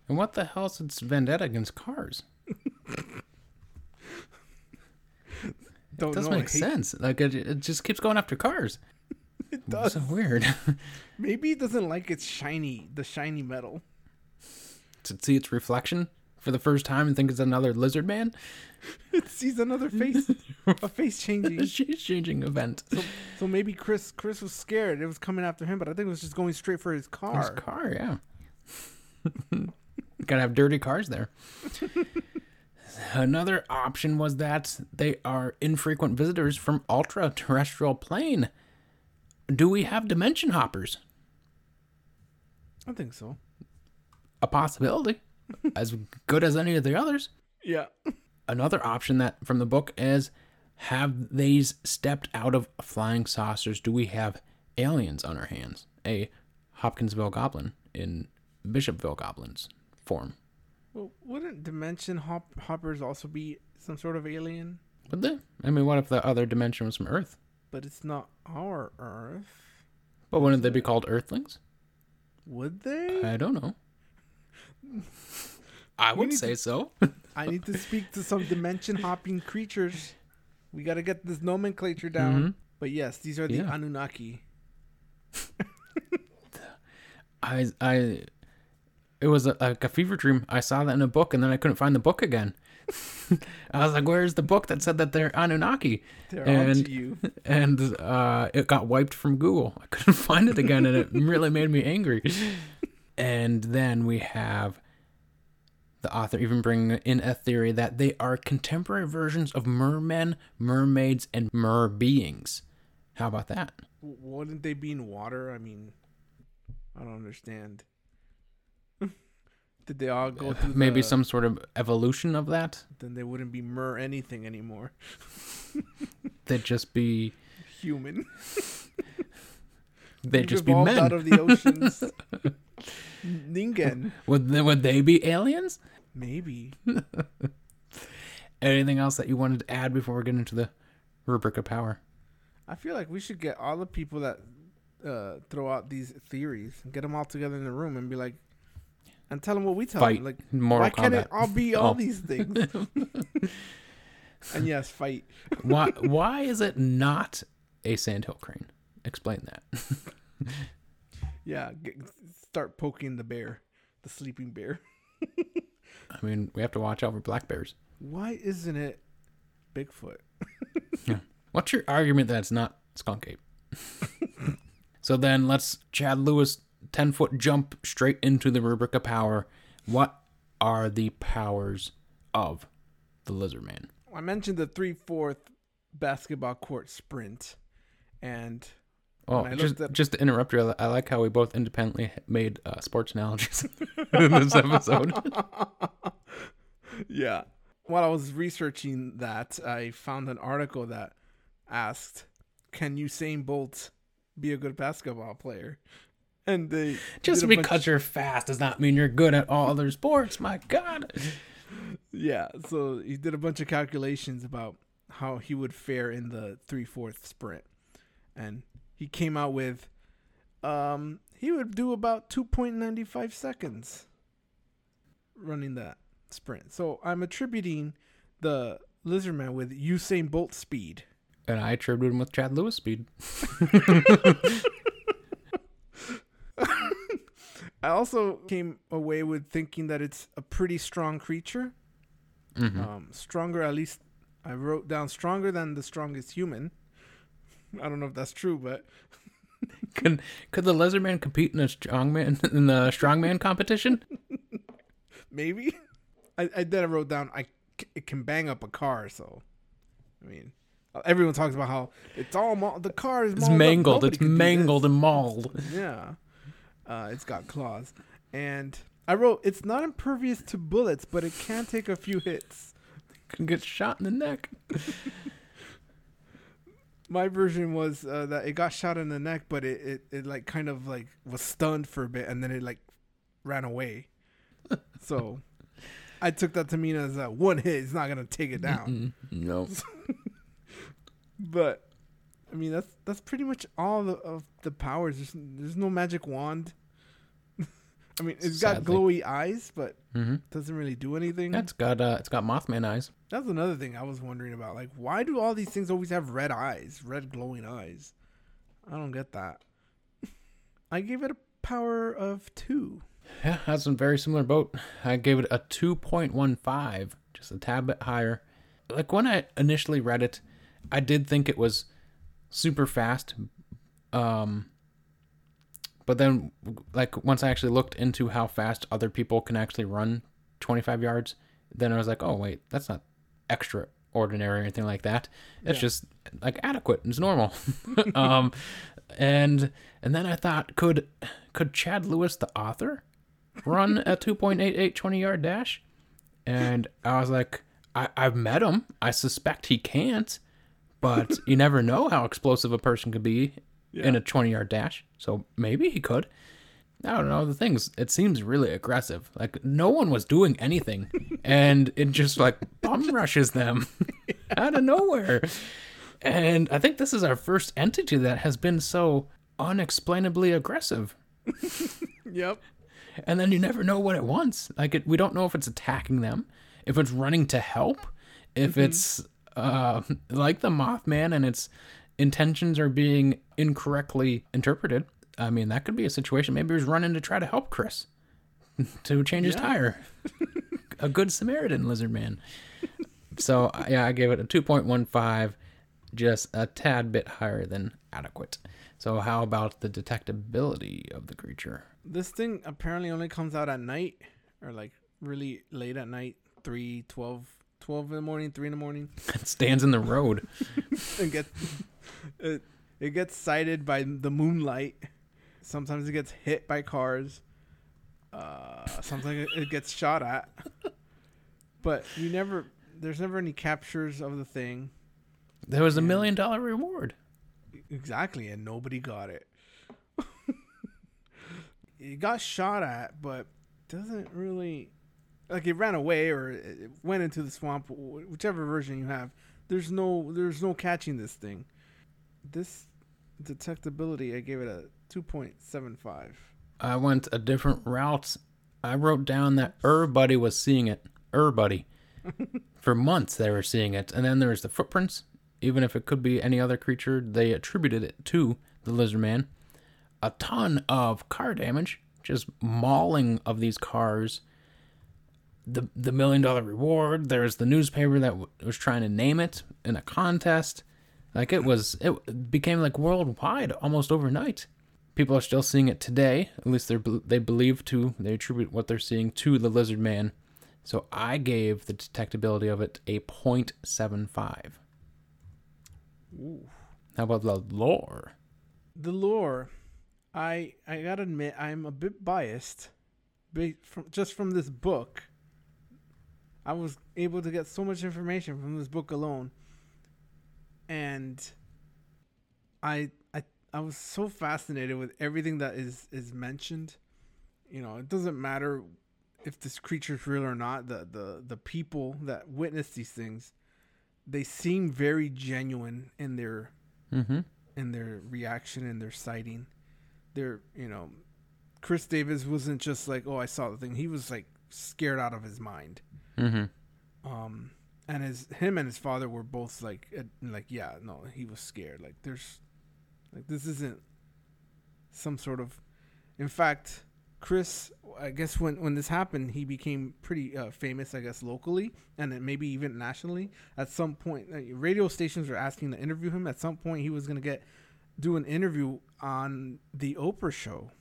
and what the hell's its vendetta against cars? Don't It doesn't know. make sense. Like it, it just keeps going after cars. It does. So weird. Maybe it doesn't like its shiny, the shiny metal. to see its reflection for the first time and think it's another lizard man. It sees another face, a face changing. She's changing event. So maybe Chris, Chris was scared. It was coming after him, but I think it was just going straight for his car. His car, yeah. Gotta have dirty cars there. Another option was that they are infrequent visitors from ultra terrestrial plane. Do we have dimension hoppers? I think so. A possibility. as good as any of the others. Yeah. Another option that from the book is have these stepped out of flying saucers? Do we have aliens on our hands? A Hopkinsville goblin in Bishopville goblins form. Well, wouldn't dimension hop- hoppers also be some sort of alien? Would they? I mean, what if the other dimension was from Earth? But it's not our Earth. But wouldn't they be called Earthlings? Would they? I don't know. I would say to- so. I need to speak to some dimension hopping creatures. We got to get this nomenclature down. Mhm. But yes, these are the Yeah. Anunnaki. I, I, it was a, like a fever dream. I saw that in a book, and then I couldn't find the book again. I was like, "Where's the book that said that they're Anunnaki?" They're And- you. and uh, it got wiped from Google. I couldn't find it again, and it really made me angry. And then we have the author even bringing in a theory that they are contemporary versions of mermen, mermaids, and mer beings. How about that? Wouldn't they be in water? I mean, I don't understand. Did they all go through Maybe the- some sort of evolution of that. Then they wouldn't be mer anything anymore. They'd just be Human. they'd We've just be men. out of the oceans. Ningen. would they, would they be aliens? Maybe. Anything else that you wanted to add before we get into the rubric of power? I feel like we should get all the people that uh, throw out these theories get them all together in the room and be like, and tell them what we tell Fight. them. Like, Mortal why can't it all be all Oh. these things? and yes, fight. why why is it not a sandhill crane? Explain that. Yeah, get, start poking the bear, the sleeping bear. I mean, we have to watch out for black bears. Why isn't it Bigfoot? What's your argument that it's not skunk ape? so then let's Chad Lewis ten foot jump straight into the rubric of power. What are the powers of the lizard man? I mentioned the three fourth basketball court sprint, and Oh, just, just to interrupt you, I like how we both independently made uh, sports analogies in this episode. yeah. While I was researching that, I found an article that asked, "Can Usain Bolt be a good basketball player?" And they Just because you're fast does not mean you're good at all other sports. My God. yeah, so he did a bunch of calculations about how he would fare in the three fourth sprint, and he came out with, um, he would do about two point ninety five seconds running that sprint. So I'm attributing the lizard man with Usain Bolt speed. And I attribute him with Chad Lewis speed. I also came away with thinking that it's a pretty strong creature. Mhm. Um, stronger, at least I wrote down stronger than the strongest human. I don't know if that's true, but Could could the lizard man compete in a strongman in the strongman competition? maybe. I, I then I wrote down I it can bang up a car. So, I mean, everyone talks about how it's all ma- the car is It's mangled. It's mangled and mauled. Yeah, uh, it's got claws, and I wrote it's not impervious to bullets, but it can take a few hits. Can get shot in the neck. My version was uh, that it got shot in the neck, but it, it, it like kind of like was stunned for a bit, and then it like ran away. so I took that to mean as a one hit is not gonna take it down. No. But I mean, that's that's pretty much all the, of the powers. There's, there's no magic wand. I mean, it's got glowy eyes, but Mm-hmm. doesn't really do anything. It's got uh, it's got Mothman eyes. That's another thing I was wondering about. Like, why do all these things always have red eyes, red glowing eyes? I don't get that. I gave it a power of two. Yeah, that's a very similar boat. I gave it a 2.15, just a tad bit higher. Like when I initially read it, I did think it was super fast. Um but then like once I actually looked into how fast other people can actually run 25 yards, then I was like, "Oh, wait, that's not extraordinary or anything like that. It's Yeah. just like adequate. It's normal." um and and then I thought, could could Chad Lewis, the author, run a 2.88 20 yard dash? And I was like, I, I've met him. I suspect he can't, but you never know how explosive a person could be in a 20 yard dash. So maybe he could. I don't know. The things, it seems really aggressive. Like no one was doing anything. and it just like bum rushes them out of nowhere. And I think this is our first entity that has been so unexplainably aggressive. Yep. And then you never know what it wants. Like it, we don't know if it's attacking them, if it's running to help, if it's uh, like the Mothman and its intentions are being incorrectly interpreted. I mean, that could be a situation. Maybe he's running to try to help Chris to change his tire. a good Samaritan lizard man. So yeah, I gave it a 2.15, just a tad bit higher than adequate. So how about the detectability of the creature? This thing apparently only comes out at night or like really late at night, 3, 12, 12 in the morning, 3 in the morning. It stands in the road. and gets it, it gets sighted by the moonlight. Sometimes it gets hit by cars. Uh, sometimes it- gets shot at. But you never there's never any captures of the thing. There was a million dollar reward. Exactly, and nobody got it. it got shot at, but doesn't really like it ran away or it went into the swamp, whichever version you have. There's no there's no catching this thing. This detectability, I gave it a two point seven five. I went a different route. I wrote down that everybody was seeing it. Everybody. For months they were seeing it. And then there's the footprints. Even if it could be any other creature, they attributed it to the lizard man. A ton of car damage, just mauling of these cars. The the million dollar reward. There's the newspaper that w- was trying to name it in a contest. Like it was, it became like worldwide almost overnight people are still seeing it today. At least they they believe to. They attribute what they're seeing to the lizard man. So I gave the detectability of it a 0.75. Ooh. How about the lore? The lore, I I gotta admit I'm a bit biased, ba- from just from this book. I was able to get so much information from this book alone, and I I I was so fascinated with everything that is is mentioned. You know, it doesn't matter if this creature's real or not. The the the people that witness these things, they seem very genuine in their Mm-hmm. in their reaction and their sighting. Their, you know, Chris Davis wasn't just like, "Oh, I saw the thing." He was like scared out of his mind. Mm-hmm. Um, and his him and his father were both like, uh, like, yeah, no, he was scared. Like, there's, like, this isn't some sort of. In fact, Chris, I guess when when this happened, he became pretty uh, famous, I guess, locally and then maybe even nationally. At some point, radio stations were asking to interview him. At some point, he was gonna get do an interview on the Oprah show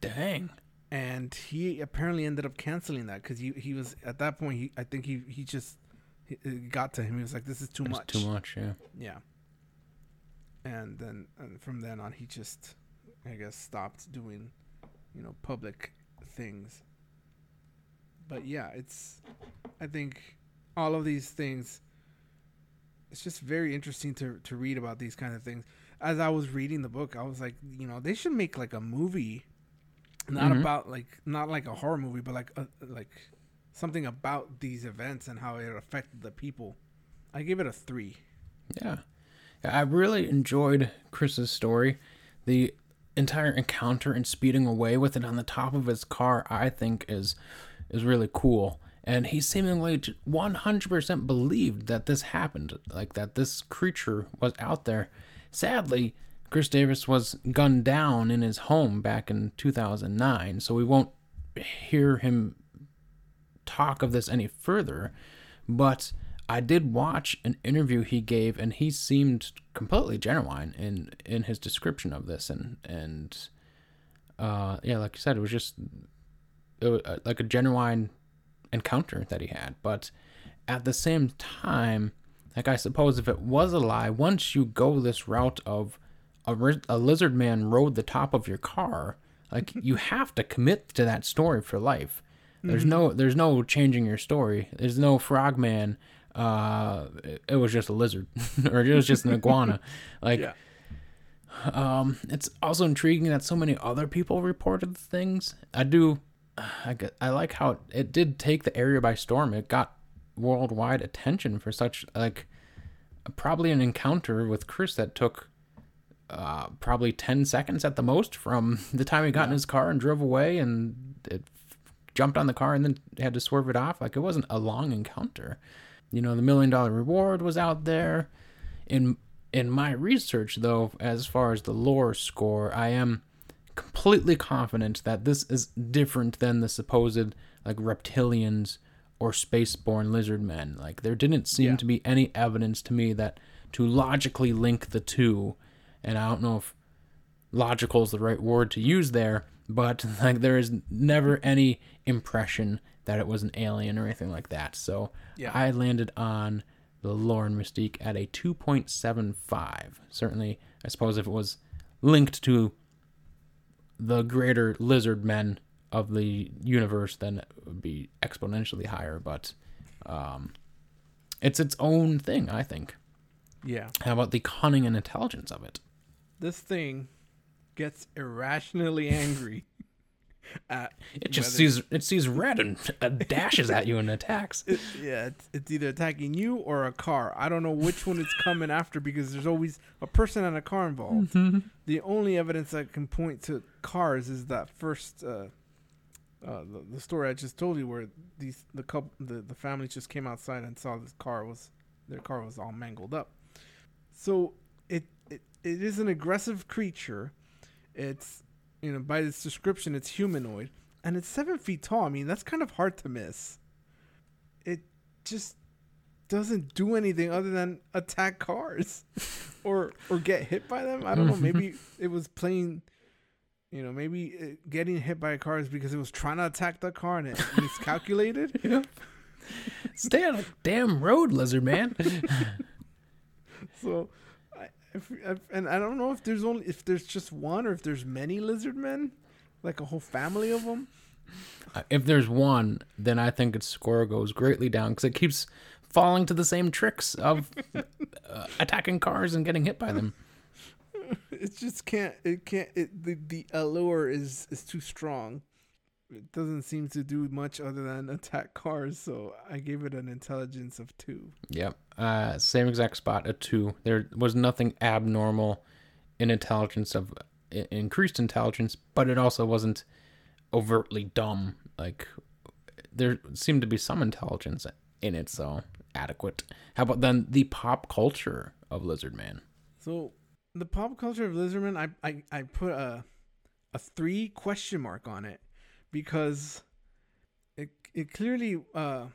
Dang. and he apparently ended up canceling that because he he was at that point he I think he he just it got to him. He was like this is too much too much, yeah. yeah. And then and from then on he just I guess stopped doing you know public things. But yeah it's I think all of these things it's just very interesting to to read about these kind of things. As I was reading the book I was like you know they should make like a movie. Not Mhm. about like not like a horror movie but like a, like something about these events and how it affected the people i gave it a three Yeah. I really enjoyed Chris's story. The entire encounter and speeding away with it on the top of his car, I think, is is really cool. And he seemingly 100% believed that this happened, like that this creature was out there. Sadly, Chris Davis was gunned down in his home back in 2009, so we won't hear him talk of this any further. But I did watch an interview he gave, and he seemed completely genuine in in his description of this, and and uh, yeah, like you said, it was just it was uh, like a genuine encounter that he had. But at the same time, like I suppose if it was a lie, once you go this route of a, a lizard man rode the top of your car, like you have to commit to that story for life. There's Mm-hmm. no there's no changing your story. There's no frogman. Uh, it, it was just a lizard, or it was just an iguana. Like, Yeah. um, it's also intriguing that so many other people reported things. I do, I, get- I like how it, it did take the area by storm. It got worldwide attention for such like probably an encounter with Chris that took uh, probably 10 seconds at the most from the time he got in his car and drove away and it jumped on the car and then had to swerve it off. Like it wasn't a long encounter. You know, the million dollar reward was out there. In in my research though, as far as the lore score, I am completely confident that this is different than the supposed like reptilians or spaceborne lizard men. Like there didn't seem Yeah. to be any evidence to me that to logically link the two, and I don't know if logical is the right word to use there, but like there is never any impression that it was an alien or anything like that. So Yeah. I landed on the lore and mystique at a 2.75. Certainly, I suppose if it was linked to the greater lizard men of the universe, then it would be exponentially higher. But um, it's its own thing, I think. Yeah. How about the cunning and intelligence of it? This thing gets irrationally angry at It just whether- sees it sees red and uh, dashes at you and attacks. It, yeah, it's, it's either attacking you or a car. I don't know which one it's coming after because there's always a person and a car involved. The only evidence that can point to cars is that first uh, uh, the, the story I just told you, where these the couple the, the family just came outside and saw this car was their car was all mangled up. So it it, it is an aggressive creature. It's you know by its description, it's humanoid and it's seven feet tall. I mean that's kind of hard to miss. It just doesn't do anything other than attack cars or or get hit by them. I don't know. Maybe mm-hmm. it was playing. You know, maybe getting hit by a car is because it was trying to attack the car and it miscalculated. Yep. Stay on a damn road, lizard man. So, if, if, and I don't know if there's only if there's just one or if there's many lizard men, like a whole family of them. Uh, if there's one, then I think its score goes greatly down because it keeps falling to the same tricks of uh, attacking cars and getting hit by them. It just can't. It can't. It the the allure is is too strong. It doesn't seem to do much other than attack cars. So I gave it an intelligence of two. Yep. Uh, same exact spot, a two. There was nothing abnormal in intelligence of increased intelligence, but it also wasn't overtly dumb. Like there seemed to be some intelligence in it, so adequate. How about then the pop culture of Lizard Man? So the pop culture of Lizardman, I I, I put a a three question mark on it because it it clearly uh,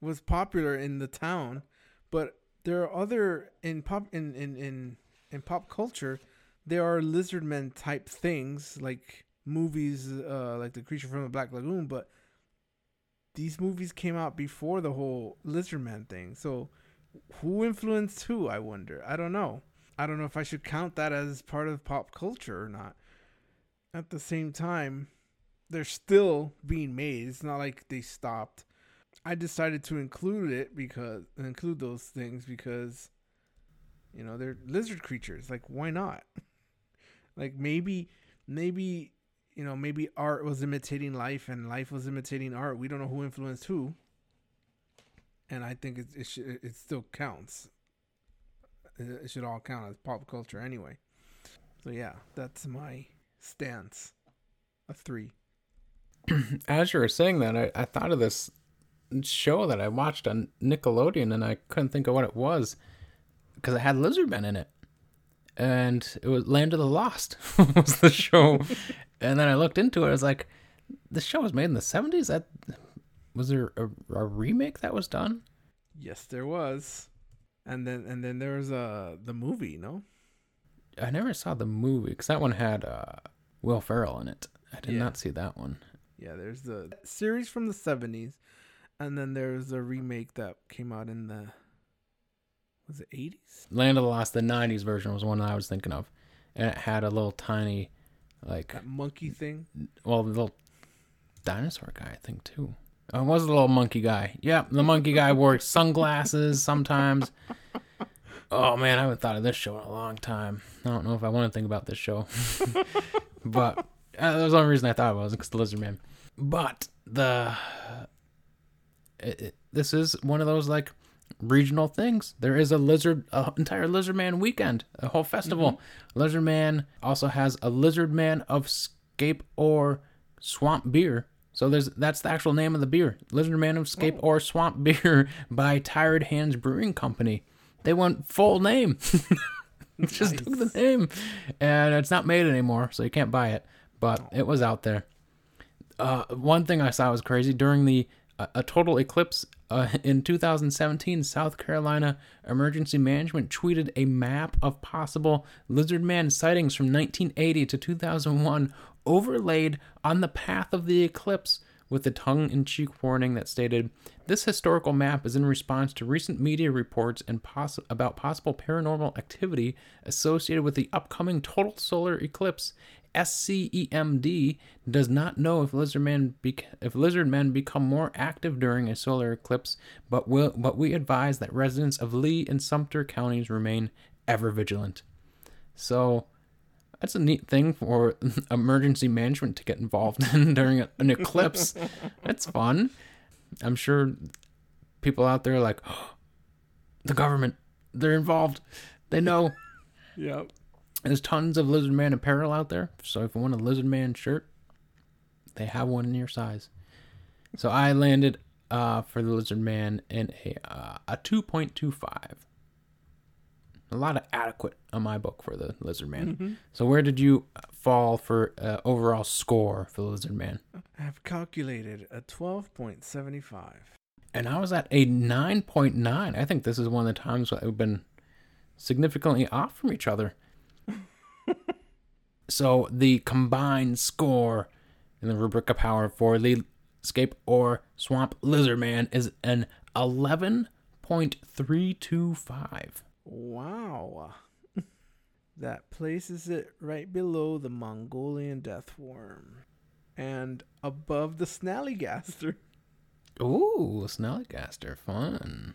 was popular in the town, but there are other in pop in in in, in pop culture, there are lizard Lizardmen type things like movies uh, like the creature from the Black Lagoon, but these movies came out before the whole Lizardman thing. So who influenced who? I wonder. I don't know. I don't know if I should count that as part of pop culture or not. At the same time, they're still being made. It's not like they stopped. I decided to include it because include those things because you know, they're lizard creatures. Like why not? like maybe maybe you know, maybe art was imitating life and life was imitating art. We don't know who influenced who. And I think it it, it still counts it should all count as pop culture anyway. So yeah, that's my stance. A three. As you were saying that, I, I thought of this show that I watched on Nickelodeon, and I couldn't think of what it was because it had Lizardmen in it, and it was Land of the Lost was the show. and then I looked into it. I was like, "This show was made in the '70s. That was there a, a remake that was done?" Yes, there was. And then and then there was uh the movie, no? I never saw the movie because that one had uh, Will Ferrell in it. I did Yeah. not see that one. Yeah, there's the series from the 70s and then there's a remake that came out in the was it 80s? Land of the Lost, the '90s version was one that I was thinking of, and it had a little tiny, like, That monkey thing. well, the little dinosaur guy, I think too. Oh, it was the little monkey guy. Yeah, the monkey guy wore sunglasses sometimes. Oh man, I haven't thought of this show in a long time. I don't know if I want to think about this show, but uh, that was the only reason I thought it was because the Lizard Man. But the it, it- this is one of those like regional things. There is a lizard, a entire Lizard Man weekend, a whole festival. Lizard Man also has a Lizard Man of Scape Ore Swamp Beer. So there's that's the actual name of the beer, Lizard Man of Scape Ore Swamp Beer by Tired Hands Brewing Company. They went full name. Just took the name, and it's not made anymore, so you can't buy it. But it was out there. Uh, one thing I saw was crazy during the uh, a total eclipse uh, in 2017. South Carolina Emergency Management tweeted a map of possible lizard man sightings from 1980 to 2001, overlaid on the path of the eclipse. With a tongue in cheek warning that stated, This historical map is in response to recent media reports and poss- about possible paranormal activity associated with the upcoming total solar eclipse. SCEMD does not know if lizardmen bec- if lizardmen become more active during a solar eclipse, but will but we advise that residents of Lee and Sumter counties remain ever vigilant. So that's a neat thing for emergency management to get involved in during an eclipse. That's fun. I'm sure people out there are like the government, they're involved. They know. Yep. There's tons of Lizard Man apparel out there. So if you want a Lizard Man shirt, they have one in your size. So I landed uh, for the Lizard Man in a uh, a 2.25. A lot of adequate on my book for the Lizard Man. So where did you fall for uh, overall score for the Lizard Man? I have calculated a 12.75. And I was at a 9.9. I think this is one of the times that we've been significantly off from each other. so the combined score in the rubric of power for the Scape Ore swamp lizard man is an 11.325. Wow. that places it right below the Mongolian death worm and above the snallygaster. Ooh, Snallygaster, fun.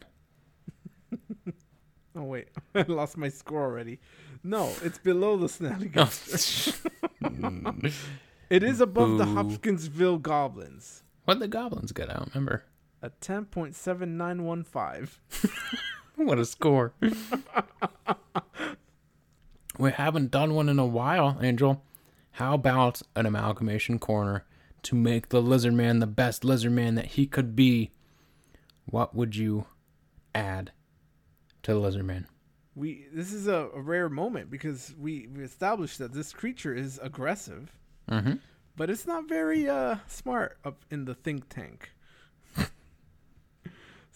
Oh wait, I lost my score already. No, it's below the snallygaster. Oh, it is above the Hopkinsville goblins. what the goblins get out? Remember? A 10.7915. What a score. we haven't done one in a while, Angel. How about an amalgamation corner to make the lizard man the best lizard man that he could be? What would you add to the lizard man? We this is a, a rare moment because we, we established that this creature is aggressive, Mm-hmm. but it's not very uh smart up in the think tank.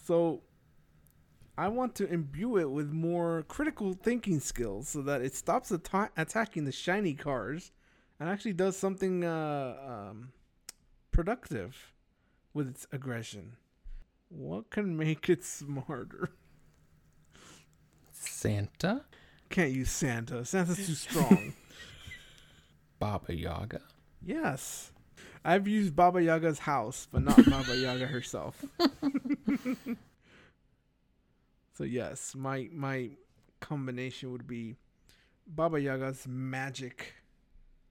so I want to imbue it with more critical thinking skills so that it stops atta- attacking the shiny cars and actually does something uh, um, productive with its aggression. What can make it smarter? Santa? Can't use Santa. Santa's too strong. Baba Yaga? yes. I've used Baba Yaga's house, but not Baba Yaga herself. so yes, my my combination would be Baba Yaga's magic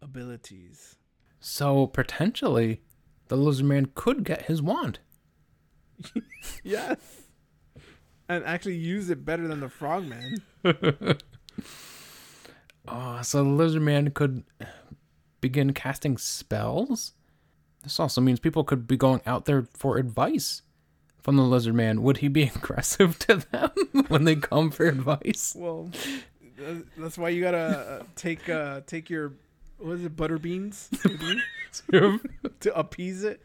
abilities. So potentially, the lizard man could get his wand. Yes. And actually use it better than the frogman. Oh, so the lizard man could begin casting spells? This also means people could be going out there for advice from the lizard man. Would he be aggressive to them when they come for advice? Well, that's why you gotta uh, take uh, take your what is it butter beans with to appease it.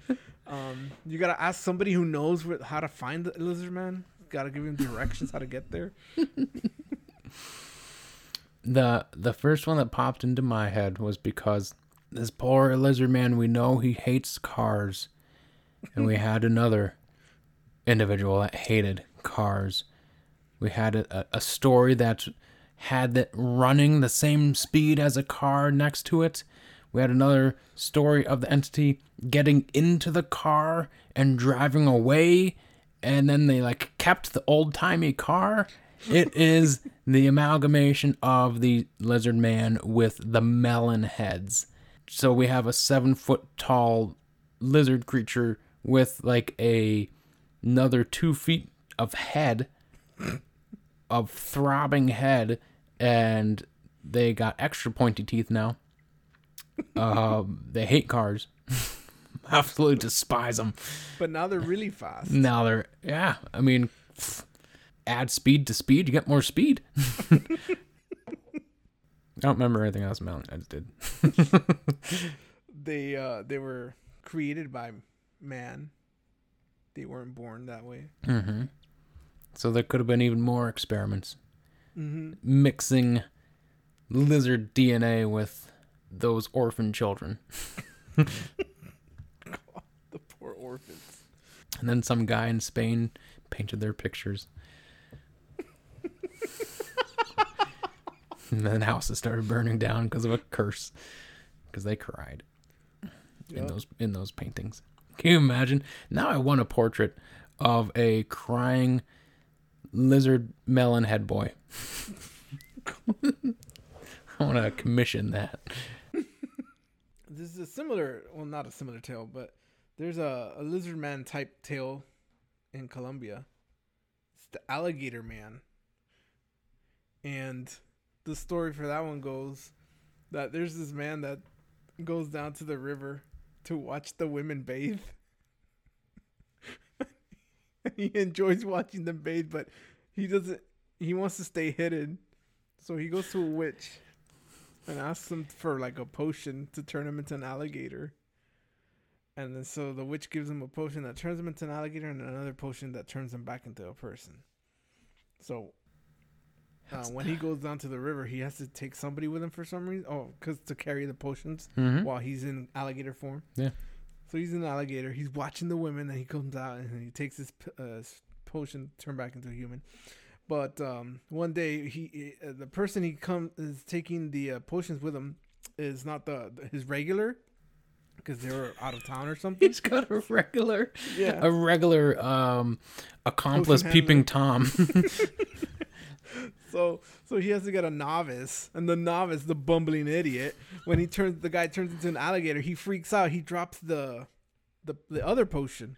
Um, you gotta ask somebody who knows how to find the lizard man. Gotta give him directions how to get there. the the first one that popped into my head was because this poor lizard man we know he hates cars. And we had another individual that hated cars. We had a, a story that had that running the same speed as a car next to it. We had another story of the entity getting into the car and driving away and then they like kept the old timey car it is the amalgamation of the lizard man with the melon heads. So we have a seven foot tall lizard creature with like a another two feet of head, of throbbing head, and they got extra pointy teeth now. Um, they hate cars. Absolutely despise them. But now they're really fast. Now they're yeah. I mean, add speed to speed, you get more speed. I don't remember anything else Mountain I just did. They uh they were created by man. They weren't born that way. Mm-hmm. So there could have been even more experiments Mm-hmm. mixing lizard DNA with those orphan children. Poor orphans. And then some guy in Spain painted their pictures. and then houses started burning down because of a curse. Because they cried in those in those paintings. Can you imagine? Now I want a portrait of a crying lizard melon head boy. I want to commission that. This is a similar, well, not a similar tale, but there's a, a lizard man type tale in Colombia. It's the alligator man. And the story for that one goes that there's this man that goes down to the river to watch the women bathe. he enjoys watching them bathe, but he doesn't, he wants to stay hidden. So he goes to a witch and asks him for like a potion to turn him into an alligator. And then so the witch gives him a potion that turns him into an alligator and another potion that turns him back into a person. So uh, when he goes down to the river, he has to take somebody with him for some reason. Oh, because to carry the potions Mm-hmm. while he's in alligator form. Yeah. So he's an alligator. He's watching the women, and he comes out and he takes his uh, potion, turn back into a human. But um, one day, he uh, the person he come is taking the uh, potions with him is not the- his regular because they were out of town or something. He's got a regular, Yeah. a regular um, accomplice peeping tom. So so he has to get a novice, and the novice, the bumbling idiot, when he turns the guy turns into an alligator, he freaks out. He drops the the the other potion,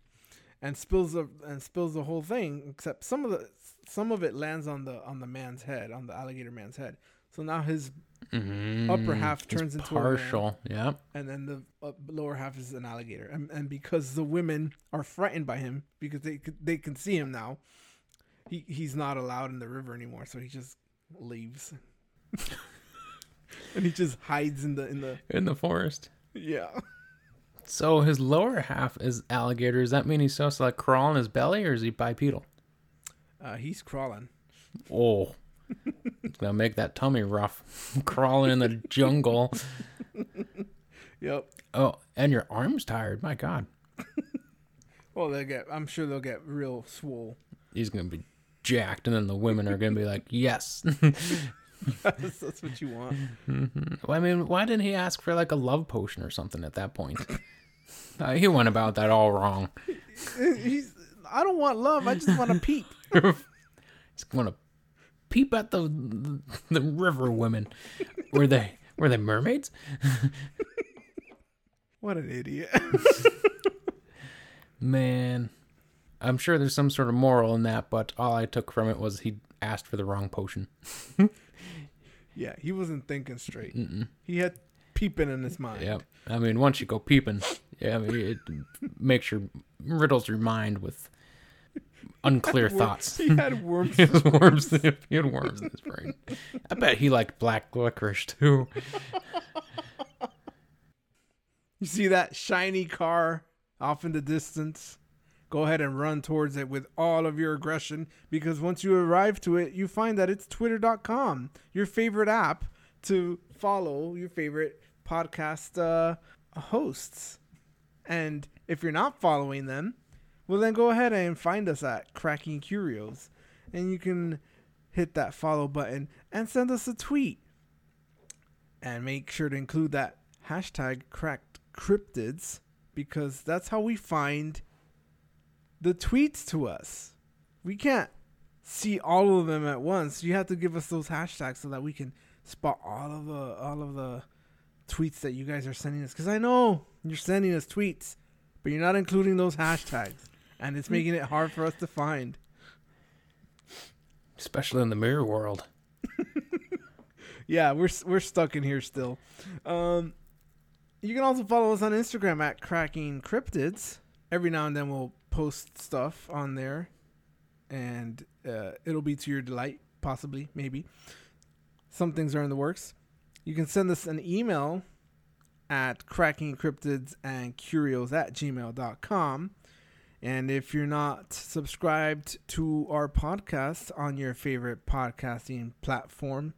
and spills the and spills the whole thing. Except some of the some of it lands on the on the man's head, on the alligator man's head. So now his upper half Mm, it's turns into a man. partial. Yeah. and then the lower half is an alligator. And and because the women are frightened by him because they they can see him now, he he's not allowed in the river anymore. So he just leaves, and he just hides in the in the In the forest. yeah. So his lower half is alligator. Does that mean he's supposed to like crawl on his belly, or is he bipedal? Uh, he's crawling. Oh, it's gonna make that tummy rough. Crawling in the jungle. Yep. Oh, and your arm's tired. My God, Well, they get. I'm sure they'll get real swole. he's gonna be jacked, and then the women are gonna be like, "Yes." that's, that's what you want. Well, I mean, why didn't he ask for like a love potion or something at that point? Uh, he went about that all wrong. He's. I don't want love. I just want to peep. He's gonna peep at the the river women. Were they were they mermaids? What an idiot. Man, I'm sure there's some sort of moral in that, but all I took from it was he asked for the wrong potion. Yeah, he wasn't thinking straight. He had peeping in his mind. Yep. I mean, once you go peeping, yeah, I mean, it makes your riddles your mind with unclear Wor- thoughts. He had worms. He had worms. He had worms in his brain. I bet he liked black licorice too. You see that shiny car off in the distance? Go ahead and run towards it with all of your aggression because once you arrive to it, you find that it's twitter.com, your favorite app to follow your favorite podcast uh, hosts. And if you're not following them, well, then go ahead and find us at Cracking Curios and you can hit that follow button and send us a tweet. And make sure to include that hashtag cracked cryptids because that's how we find the tweets to us. We can't see all of them at once. You have to give us those hashtags so that we can spot all of the all of the tweets that you guys are sending us cuz I know you're sending us tweets, but you're not including those hashtags and it's making it hard for us to find. Especially in the mirror world. yeah, we're we're stuck in here still. Um, you can also follow us on Instagram at Cracking Cryptids. Every now and then we'll post stuff on there, and uh, it'll be to your delight, possibly, maybe. Some things are in the works. You can send us an email at crackingcryptids and curios at gmail.com. And if you're not subscribed to our podcast on your favorite podcasting platform,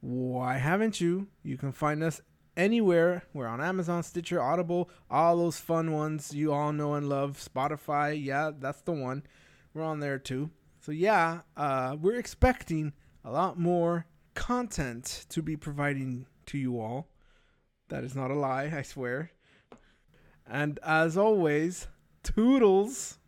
why haven't you? You can find us anywhere. We're on Amazon, Stitcher, Audible, all those fun ones you all know and love. Spotify, yeah, that's the one. We're on there too. So yeah, uh, we're expecting a lot more content to be providing to you all. That is not a lie, I swear. And as always, toodles.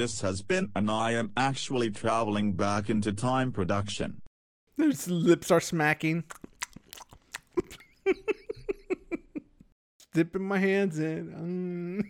This has been an I am actually traveling back into time production. His lips are smacking. Dipping my hands in. Mm.